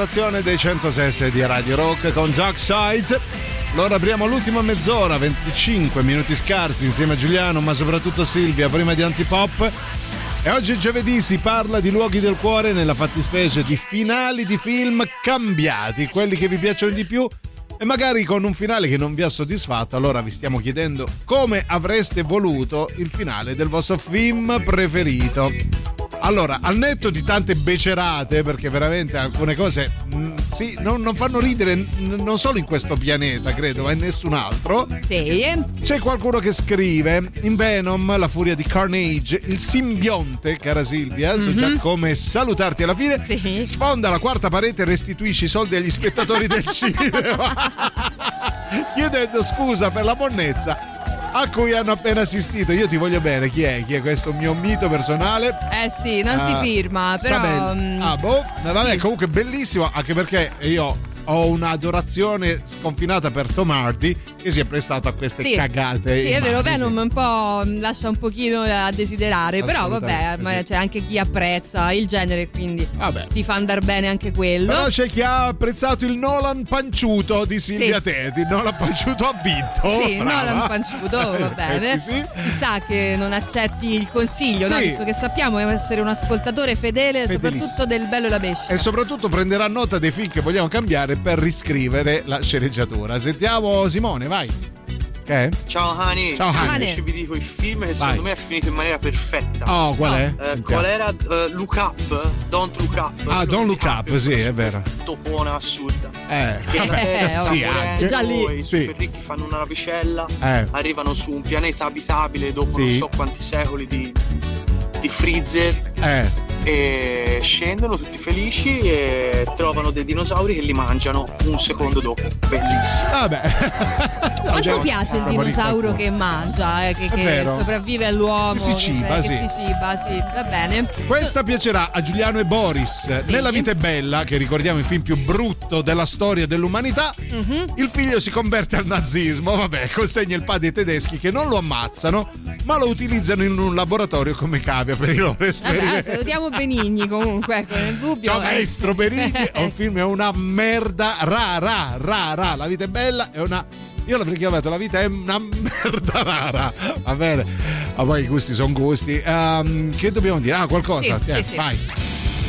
Rotazione dei 106 di Radio Rock con Jack Side. Allora apriamo l'ultima mezz'ora, 25 minuti scarsi insieme a Giuliano, ma soprattutto Silvia, prima di Antipop. E oggi giovedì si parla di luoghi del cuore, nella fattispecie di finali di film cambiati, quelli che vi piacciono di più e magari con un finale che non vi ha soddisfatto, allora vi stiamo chiedendo come avreste voluto il finale del vostro film preferito. Allora, al netto di tante becerate, perché veramente alcune cose mh, sì, non, non fanno ridere n- non solo in questo pianeta, credo, ma in nessun altro. Sì. C'è qualcuno che scrive: In Venom, la furia di Carnage, il simbionte, cara Silvia, so già Mhm. come salutarti alla fine. Sfonda la quarta parete e restituisci i soldi agli spettatori del cinema. Chiedendo scusa per la monnezza a cui hanno appena assistito. Io ti voglio bene, chi è? Chi è questo mio mito personale? Eh sì, non si Ah, firma, però... Sabel. mm, Ah, boh. Vabbè, comunque bellissimo, anche perché io ho un'adorazione sconfinata per Tom Hardy che si è prestato a queste Sì, cagate. sì, è vero. Venom un po' mm, lascia un pochino a desiderare, però vabbè, sì. c'è anche chi apprezza il genere, quindi Vabbè. si fa andare bene anche quello. Però c'è chi ha apprezzato il Nolan panciuto di Silvia Sì. Teti. Nolan panciuto ha vinto. Sì, Brava. Nolan Panciuto, va In bene. sì. Chissà che non accetti il consiglio, no? Sì. visto che sappiamo essere un ascoltatore fedele, soprattutto del bello e la bestia. E soprattutto prenderà nota dei film che vogliamo cambiare per riscrivere la sceneggiatura. Sentiamo Simone, vai. È? Ciao Hani. Ciao, Hani. Invece vi dico il film che secondo me è finito in maniera perfetta. Oh, qual è? Eh, Sentiamo. qual era eh, Look Up? Don't Look Up. Ah, Don't Look Up, sì, è vero. Topona assurda. Eh, Che Eh, eh, sì, anche. Già lì. I Sì. super ricchi fanno una navicella, Eh. arrivano su un pianeta abitabile dopo Sì. non so quanti secoli di, di freezer. Eh. E scendono tutti felici e trovano dei dinosauri che li mangiano un secondo dopo. Bellissimo. Vabbè. Quanto piace il dinosauro che mangia, eh, che, che sopravvive all'uomo. Che si ciba, che sì. si ciba, sì, va bene. Questa piacerà a Giuliano e Boris. Nella vita è bella, che ricordiamo il film più brutto della storia dell'umanità, Mhm. il figlio si converte al nazismo, vabbè, consegna il padre ai tedeschi che non lo ammazzano, ma lo utilizzano in un laboratorio come cavia per i loro Vabbè, esperimenti. Benigni comunque, ecco, nel dubbio. Ciao maestro Benigni, è un film è una merda rara, rara, la vita è bella, è una io l'avrei chiamato La vita è una merda rara. Va bene. Ma poi i gusti sono gusti. Ehm, che dobbiamo dire? Ah, qualcosa? Sì, Eh, sì, sì. Vai.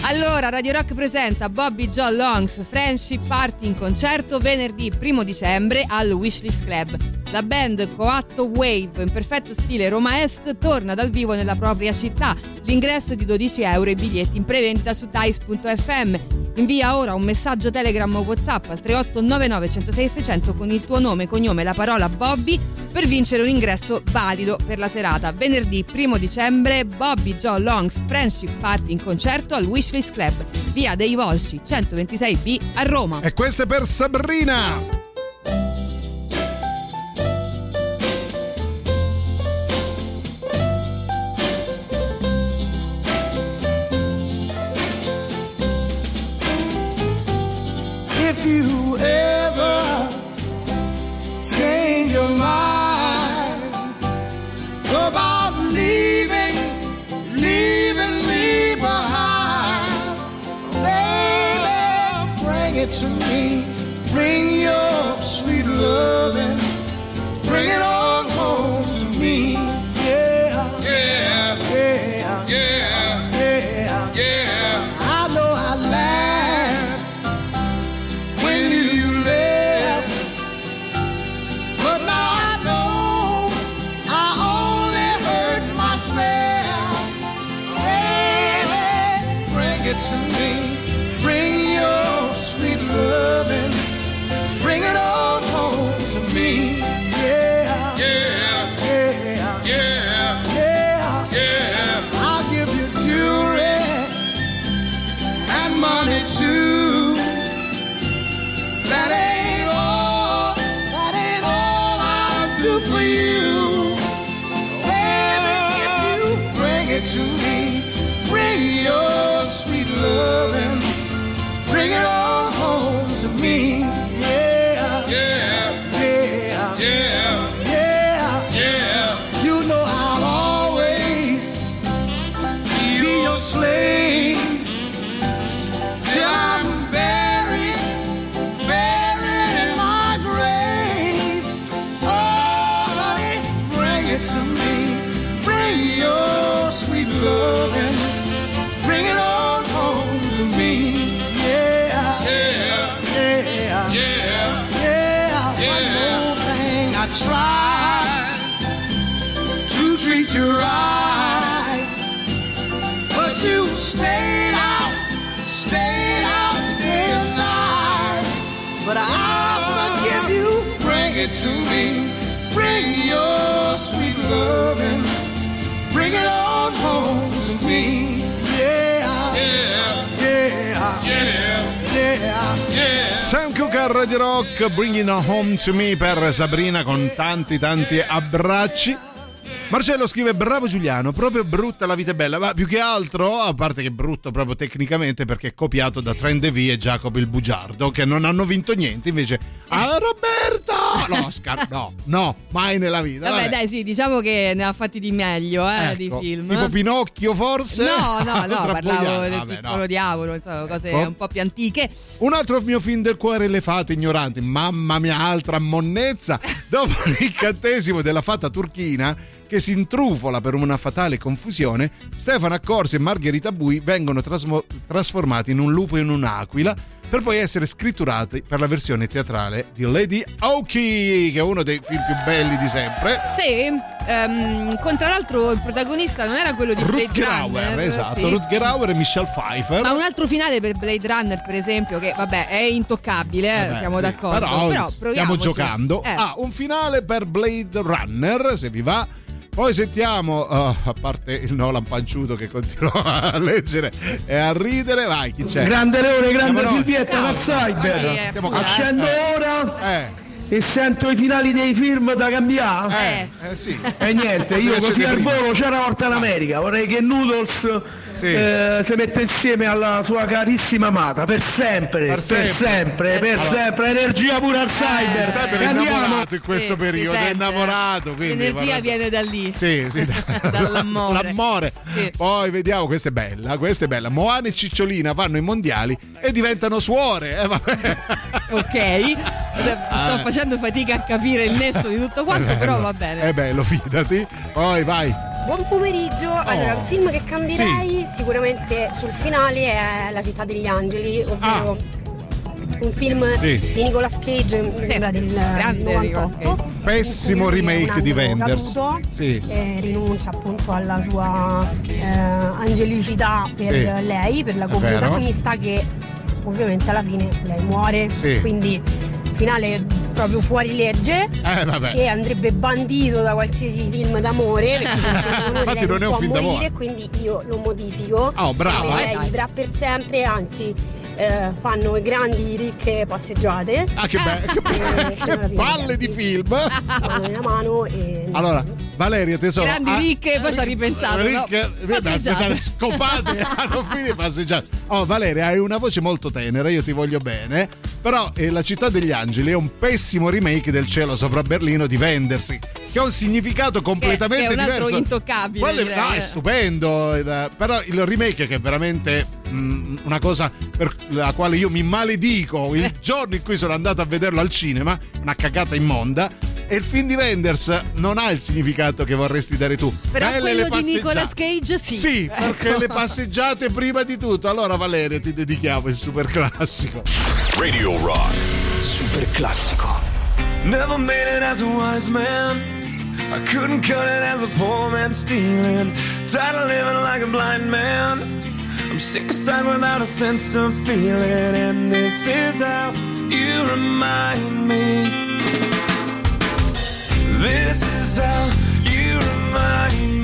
Allora, Radio Rock presenta Bobby John Longs Friendship Party in concerto venerdì 1 dicembre al Wishlist Club. La band Coatto Wave, in perfetto stile Roma Est, torna dal vivo nella propria città. L'ingresso è di 12 euro e biglietti in prevendita su dice.fm. Invia ora un messaggio Telegram o WhatsApp al 3899 106 600 con il tuo nome, cognome e la parola Bobby per vincere un ingresso valido per la serata. Venerdì 1 dicembre Bobby Joe Longs Friendship Party in concerto al Wishlist Club, via dei Volsci 126B a Roma. E questo è per Sabrina. If you ever change your mind about leaving, leaving me behind, baby, bring it to me. Bring your sweet loving, bring it on to me, bring your sweet loving, a Radio Rock, Bringing Home to Me per Sabrina con tanti tanti abbracci. Marcello scrive bravo Giuliano, proprio brutta la vita è bella, ma più che altro, a parte che brutto proprio tecnicamente perché è copiato da Trend V e Jacob il Bugiardo che non hanno vinto niente, invece ah Roberto l'Oscar, no, no, mai nella vita. Vabbè, vabbè. dai, sì, diciamo che ne ha fatti di meglio, eh, di Ecco, film. Tipo Pinocchio forse? No, no, no, parlavo del vabbè, piccolo no. diavolo, insomma, cose Ecco. un po' più antiche. Un altro mio film del cuore, Le fate ignoranti. Mamma mia, altra monnezza. Dopo l'incantesimo della fata turchina che si intrufola per una fatale confusione, Stefano Accorsi e Margherita Bui vengono trasmo- trasformati in un lupo e in un'aquila per poi essere scritturati per la versione teatrale di Lady Aoki, che è uno dei film più belli di sempre. Sì, ehm, con tra l'altro il protagonista non era quello di Blade Rutger Hauer, Runner, esatto, sì. Rutger Hauer e Michelle Pfeiffer. Ma un altro finale per Blade Runner, per esempio, che vabbè è intoccabile, eh, Vabbè, siamo sì, d'accordo. Però, Però, stiamo giocando. Eh. Ah, un finale per Blade Runner, se vi va. Poi sentiamo, oh, a parte il Nolan panciuto che continua a leggere e a ridere, vai, chi c'è? Grande Leone, grande Siamo. Silvietta è Siamo pura, Accendo eh. ora Eh. e sento i finali dei film da cambiare. Eh, eh sì. E niente, io così al volo c'era una volta in America, vorrei che Noodles eh, si metta insieme alla sua carissima amata, per sempre, per sempre. sempre, per Allora. sempre, energia pure al cyber. Sempre E andiamo. innamorato in questo Sì, periodo, è innamorato. Quindi, L'energia viene da lì. Sì, sì, da- Dall'amore. L'amore. Sì. Poi vediamo, questa è bella, questa è bella. Moana e Cicciolina vanno ai mondiali e diventano suore. Eh, vabbè. Ok, sto facendo fatica a capire il nesso di tutto quanto, È però va bene. È bello, fidati. Poi vai. Buon pomeriggio, allora un film che cambierei sicuramente sul finale è La città degli angeli, ovvero un film Ah. Sì. di Nicolas Cage, mi sembra del grande Nicolas 98. Pessimo remake di Wenders. Sì. che rinuncia appunto alla sua eh, angelicità per Sì. lei, per la co-protagonista che ovviamente alla fine lei muore, Sì. quindi finale proprio fuori legge Eh, vabbè. che andrebbe bandito da qualsiasi film d'amore Infatti non è un film morire, d'amore. quindi io lo modifico Oh, brava. E lei vivrà per sempre anzi eh, fanno grandi ricche passeggiate Ah, che, be- che, Eh, che fine palle di film. Mano nella mano e Allora, Valeria tesoro. Grandi ah, ricche, poi ci ha ripensato. no? Ricche, Passeggiate. aspettate, scopate hanno finito passeggiate. Oh, Valeria, hai una voce molto tenera, io ti voglio bene. Però eh, La città degli angeli è un pessimo remake del cielo sopra Berlino di Wenders, che ha un significato completamente che è un altro diverso. intoccabile, Quello è- direi, no, eh. è stupendo. eh, Però il remake che è veramente mm, una cosa per la quale io mi maledico il giorno in cui sono andato a vederlo al cinema, una cagata immonda. E il film di Wenders non ha il significato che vorresti dare tu. Però Belle quello le di. Nicolas Cage sì. Sì, perché Ecco. le passeggiate prima di tutto. Allora, Valeria, ti dedichiamo il super classico. Radio Rock. Super classico. Never made it as a wise man. I couldn't cut it as a poor man stealing. Tired of living like a blind man. I'm sick aside without a sense of feeling. And this is how you remind me. This is how you remind me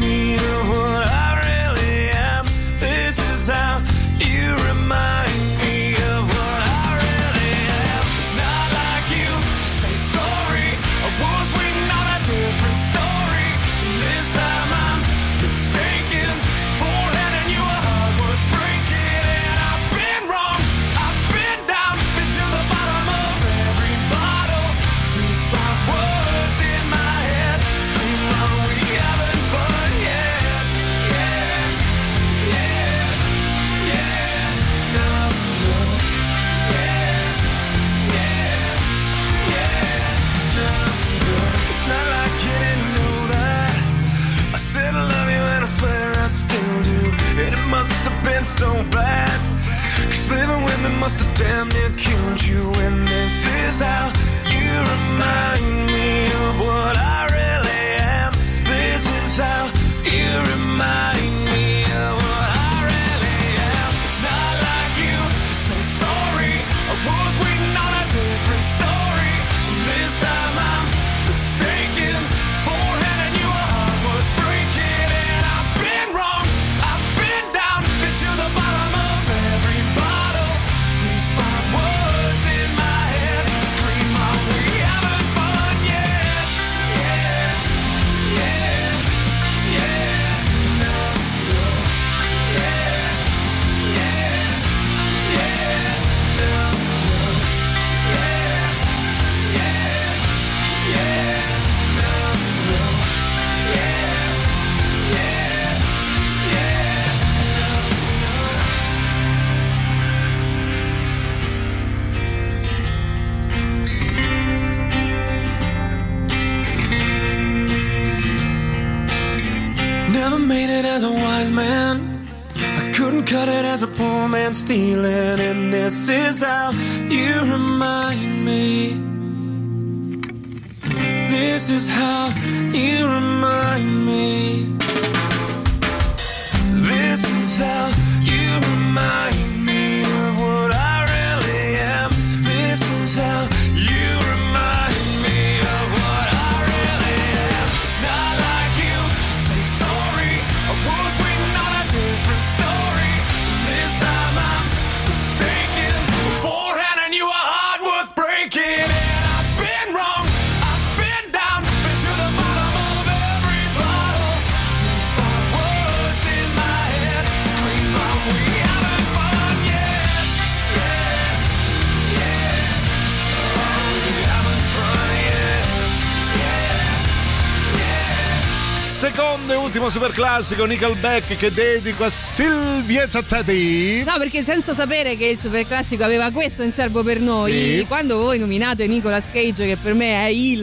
so bad. Cause living with me must have damn near killed you. And this is how you remind me of what I really am. This is how you remind this ultimo super classico Nickelback che dedico a Silvietta Teddy. No, perché senza sapere che il super classico aveva questo in serbo per noi, Sì. quando voi nominate Nicolas Cage, che per me è il,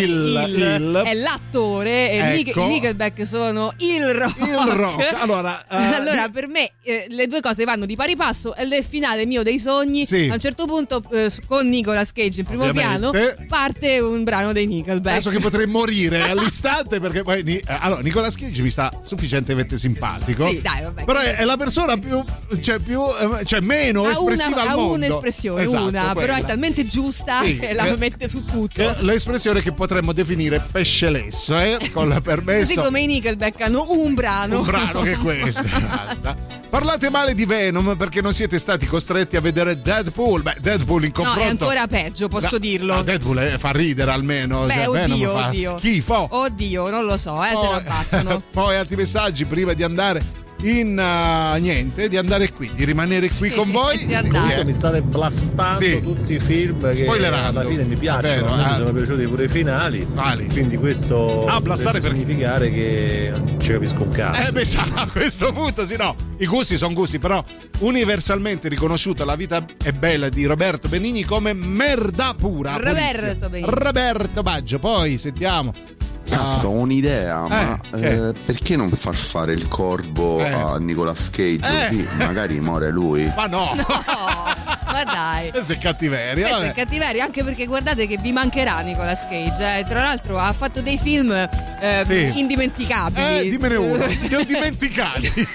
Il, il. è l'attore, e Ecco. i Nickelback sono il rock. Il rock. Allora, eh, Allora, per me eh, le due cose vanno di pari passo e il finale mio dei sogni, Sì. a un certo punto eh, con Nicolas Cage in primo Ovviamente. piano, parte un brano dei Nickelback. Penso che potrei morire all'istante perché poi Ni- eh, allora Nicolas Cage mi sta sufficientemente simpatico. Sì, dai, vabbè. Però è, la persona più cioè più eh, cioè meno ha espressiva una, al ha mondo. un'espressione, Esatto, una, però è quella. talmente giusta Sì, che la eh, mette su tutto. È l'espressione che potremmo definire pesce lesso, eh? Con la Così permesso. come i Nickelback hanno un brano. Un brano che è questo. basta. Parlate male di Venom perché non siete stati costretti a vedere Deadpool. Beh, Deadpool in No, confronto. è ancora peggio, posso No, dirlo. no, Deadpool eh, fa ridere almeno. Beh, cioè, Venom oddio, fa oddio. schifo. Oddio, non lo so, eh, se Poi- la battono. Poi altri messaggi prima di andare in uh, niente, di andare qui, di rimanere qui Sì, con voi. di andare. Mi state blastando Sì. tutti i film che alla fine mi piacciono, vero, a me eh. mi sono piaciuti pure i finali. Quali? Quindi questo Ah, blastare perché- significare che non ci capisco un cazzo. Eh beh, sa, a questo punto sì, no, i gusti sono gusti, però universalmente riconosciuta la vita è bella di Roberto Benigni come merda pura. Roberto. Benigni. Roberto Baggio, poi sentiamo. Cazzo, ho un'idea, ma eh. eh, perché non far fare il corvo Eh. a Nicolas Cage? Eh. Così magari muore lui. Ma no, Ma dai. questa è cattiveria. Questo è vabbè. cattiveria anche perché guardate che vi mancherà Nicolas Cage. eh. Tra l'altro ha fatto dei film eh, Sì. indimenticabili. Eh, dimmene uno, li ho dimenticati.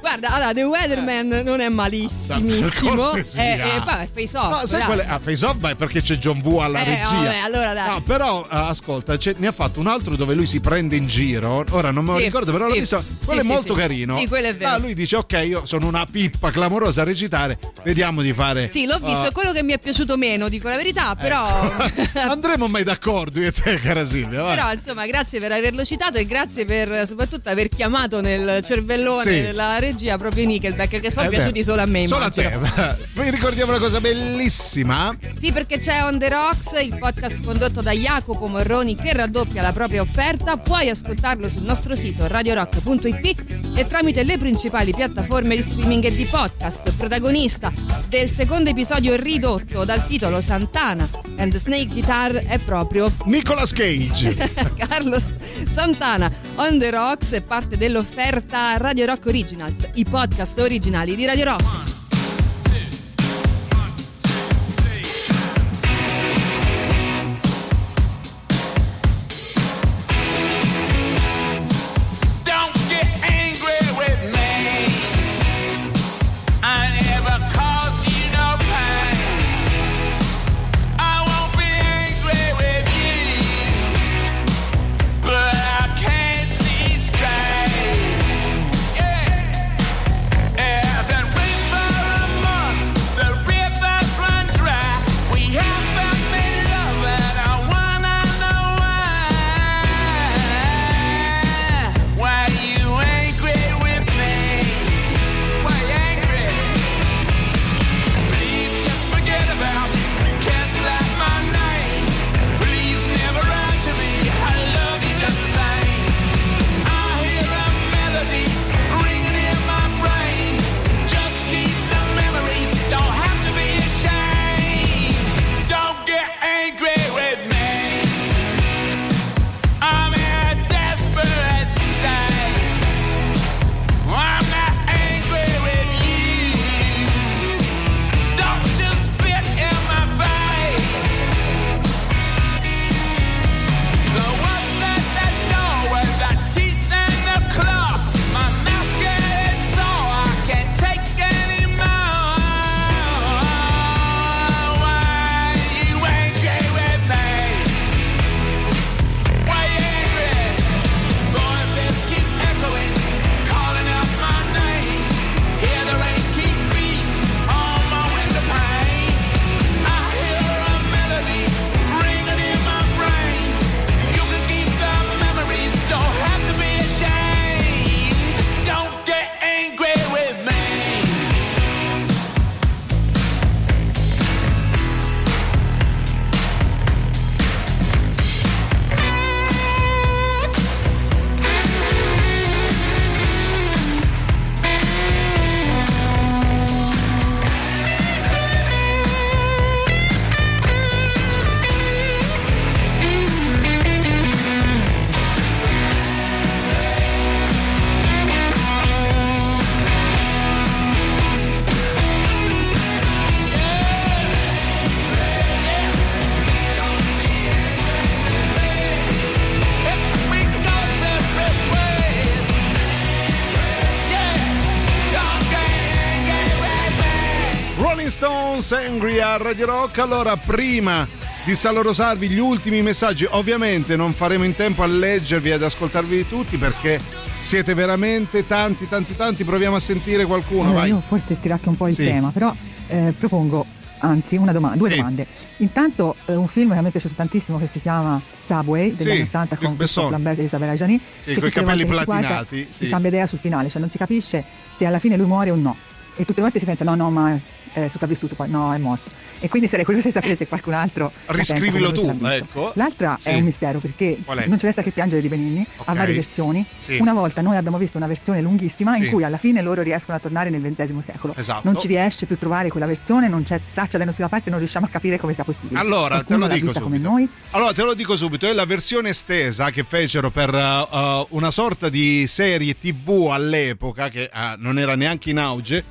Guarda, allora, The Weatherman non è malissimissimo. Eh, eh, poi Face Off. No, sai qual è? Ah, Face Off beh, perché c'è John Woo alla Eh, regia. vabbè, allora dai. No, però eh, ascolta, ne ha fatto un altro dove lui si prende in giro. Ora non me lo Sì, ricordo, però l'ho sì. visto. Sì, Quello sì, è molto carino. Sì, quello è vero. Ah, lui dice: Ok, io sono una pippa clamorosa a recitare. Vediamo di fare. Sì, l'ho visto, Ah, è quello che mi è piaciuto meno, dico la verità, però... Andremo mai d'accordo io e te, cara Silvia. vai. Però insomma, grazie per averlo citato e grazie per soprattutto aver chiamato nel cervellone della regia proprio i Nickelback che sono Eh beh, piaciuti solo a me. Solo a te. Vi ricordiamo una cosa bellissima. Sì, perché c'è On The Rocks, il podcast condotto da Jacopo Morroni che raddoppia la propria offerta. Puoi ascoltarlo sul nostro sito radiorock.it e tramite le principali piattaforme di streaming e di podcast. Protagonista del secondo episodio ridotto dal titolo Santana and Snake Guitar è proprio Nicolas Cage. Carlos Santana. On The Rocks è parte dell'offerta Radio Rock Originals, i podcast originali di Radio Rock. A Radio Rock. Allora, prima di salorosarvi gli ultimi messaggi, ovviamente non faremo in tempo a leggervi e ad ascoltarvi tutti perché siete veramente tanti, tanti, tanti. Proviamo a sentire qualcuno. Allora, vai. io forse stiracchio un po' il Sì. tema, però eh, propongo, anzi, una doma- due Sì. domande. Intanto eh, un film che a me è piaciuto tantissimo che si chiama Subway degli Sì, anni 80 Luc con Lambert e Isabella Gianni. Sì, tutte le capelli si guarda platinati, Si sì. cambia idea sul finale, cioè non si capisce se alla fine lui muore o no. E tutte le volte si pensa no, no, ma è sopravvissuto, poi no, è morto. E quindi sarei curiosa di sapere se qualcun altro pensa Riscrivilo tu, ecco. L'altra Sì. è un mistero perché non ci resta che piangere di Benigni, Ok. ha varie versioni. Sì. Una volta noi abbiamo visto una versione lunghissima Sì. in cui alla fine loro riescono a tornare nel XX secolo. Esatto. Non ci riesce più a trovare quella versione, non c'è traccia da nessuna parte, non riusciamo a capire come sia possibile. Allora, te lo dico subito. noi. Allora, te lo dico subito, è la versione estesa che fecero per uh, una sorta di serie TV all'epoca, che uh, non era neanche in auge,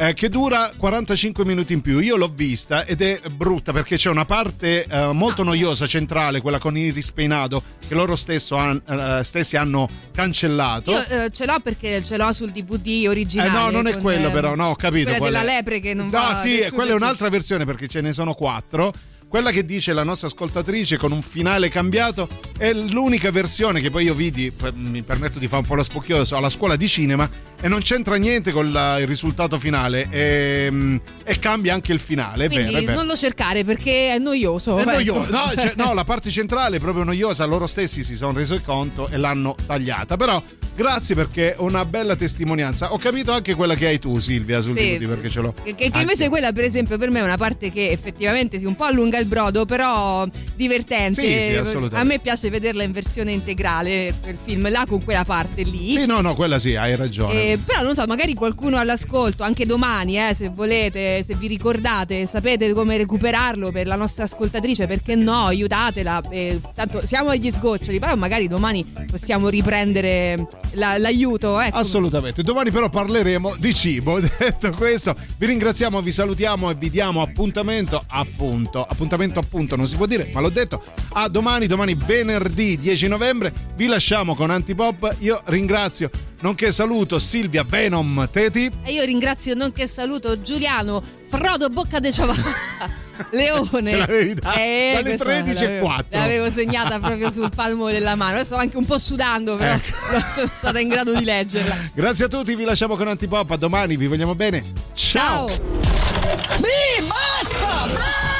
eh, che dura 45 minuti in più. Io l'ho vista ed è brutta perché c'è una parte eh, molto noiosa, centrale, quella con Iris Peinado, che loro stesso han- eh, stessi hanno cancellato. Io eh, ce l'ho perché ce l'ho sul DVD originale. Eh no, non è quello eh, però, no, ho capito. Quella della è. lepre che non No, va sì, nessuno quella è un'altra versione perché ce ne sono quattro. Quella che dice la nostra ascoltatrice con un finale cambiato è l'unica versione che poi io vidi, mi permetto di fare un po' lo spocchioso, alla scuola di cinema e non c'entra niente con la- il risultato finale e, e cambia anche il finale, è Quindi vero, è vero. non lo cercare perché è noioso. È noioso. No, cioè, no, la parte centrale è proprio noiosa. Loro stessi si sono resi conto e l'hanno tagliata. Però grazie perché è una bella testimonianza. Ho capito anche quella che hai tu, Silvia, sul Sì. Perché ce l'ho. Che, che invece quella, per esempio, per me è una parte che effettivamente si un po' allunga il brodo, però divertente. Sì, sì, assolutamente. A me piace vederla in versione integrale per film là con quella parte lì. Sì, no, no, quella sì, hai ragione. Eh, però non so, magari qualcuno all'ascolto, anche domani, eh, se volete, se vi ricordate, sapete come recuperarlo per la nostra ascoltatrice, perché no, aiutatela. eh, tanto siamo agli sgoccioli, però magari domani possiamo riprendere la- l'aiuto. Ecco. Assolutamente. Domani però parleremo di cibo. Detto questo, vi ringraziamo, vi salutiamo e vi diamo appuntamento, appunto, appuntamento appunto, non si può dire, ma l'ho detto, a domani, domani venerdì 10 novembre. Vi lasciamo con Antipop. Io ringrazio, nonché saluto Silvia Venom Teti. E io ringrazio, nonché saluto Giuliano Frodo Bocca de Ciabatta. Leone, Ce l'avevi da- Eh, dalle questa 13 e l'avevo- 4. L'avevo segnata proprio sul palmo della mano. Adesso sto anche un po' sudando, però non sono stata in grado di leggerla. Grazie a tutti, vi lasciamo con Antipop. A domani, vi vogliamo bene. Ciao. Mi basta! Basta!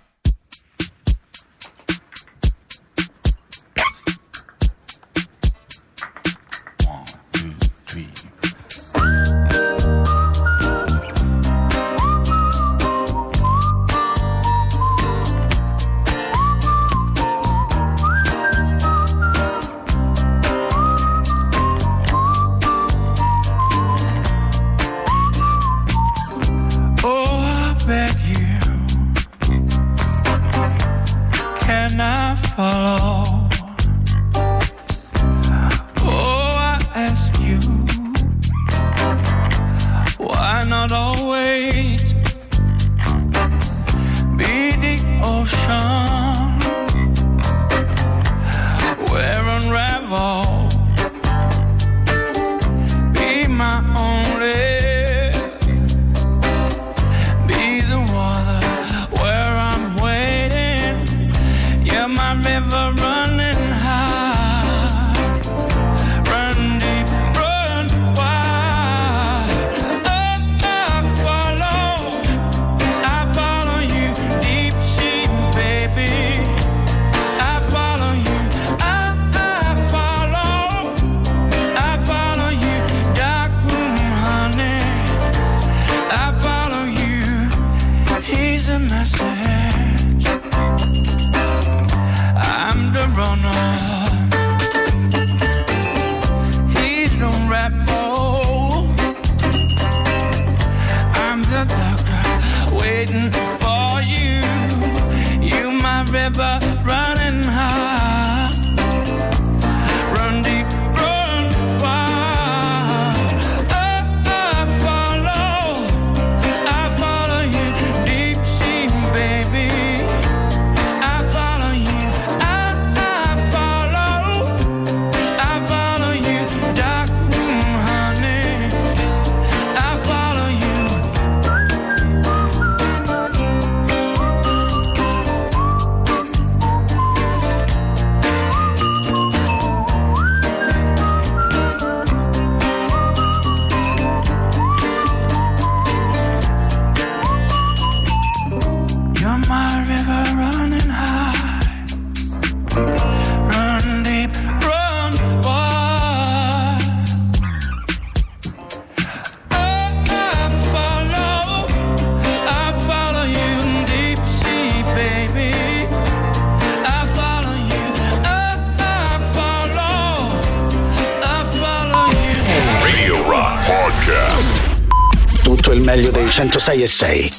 106 e 6.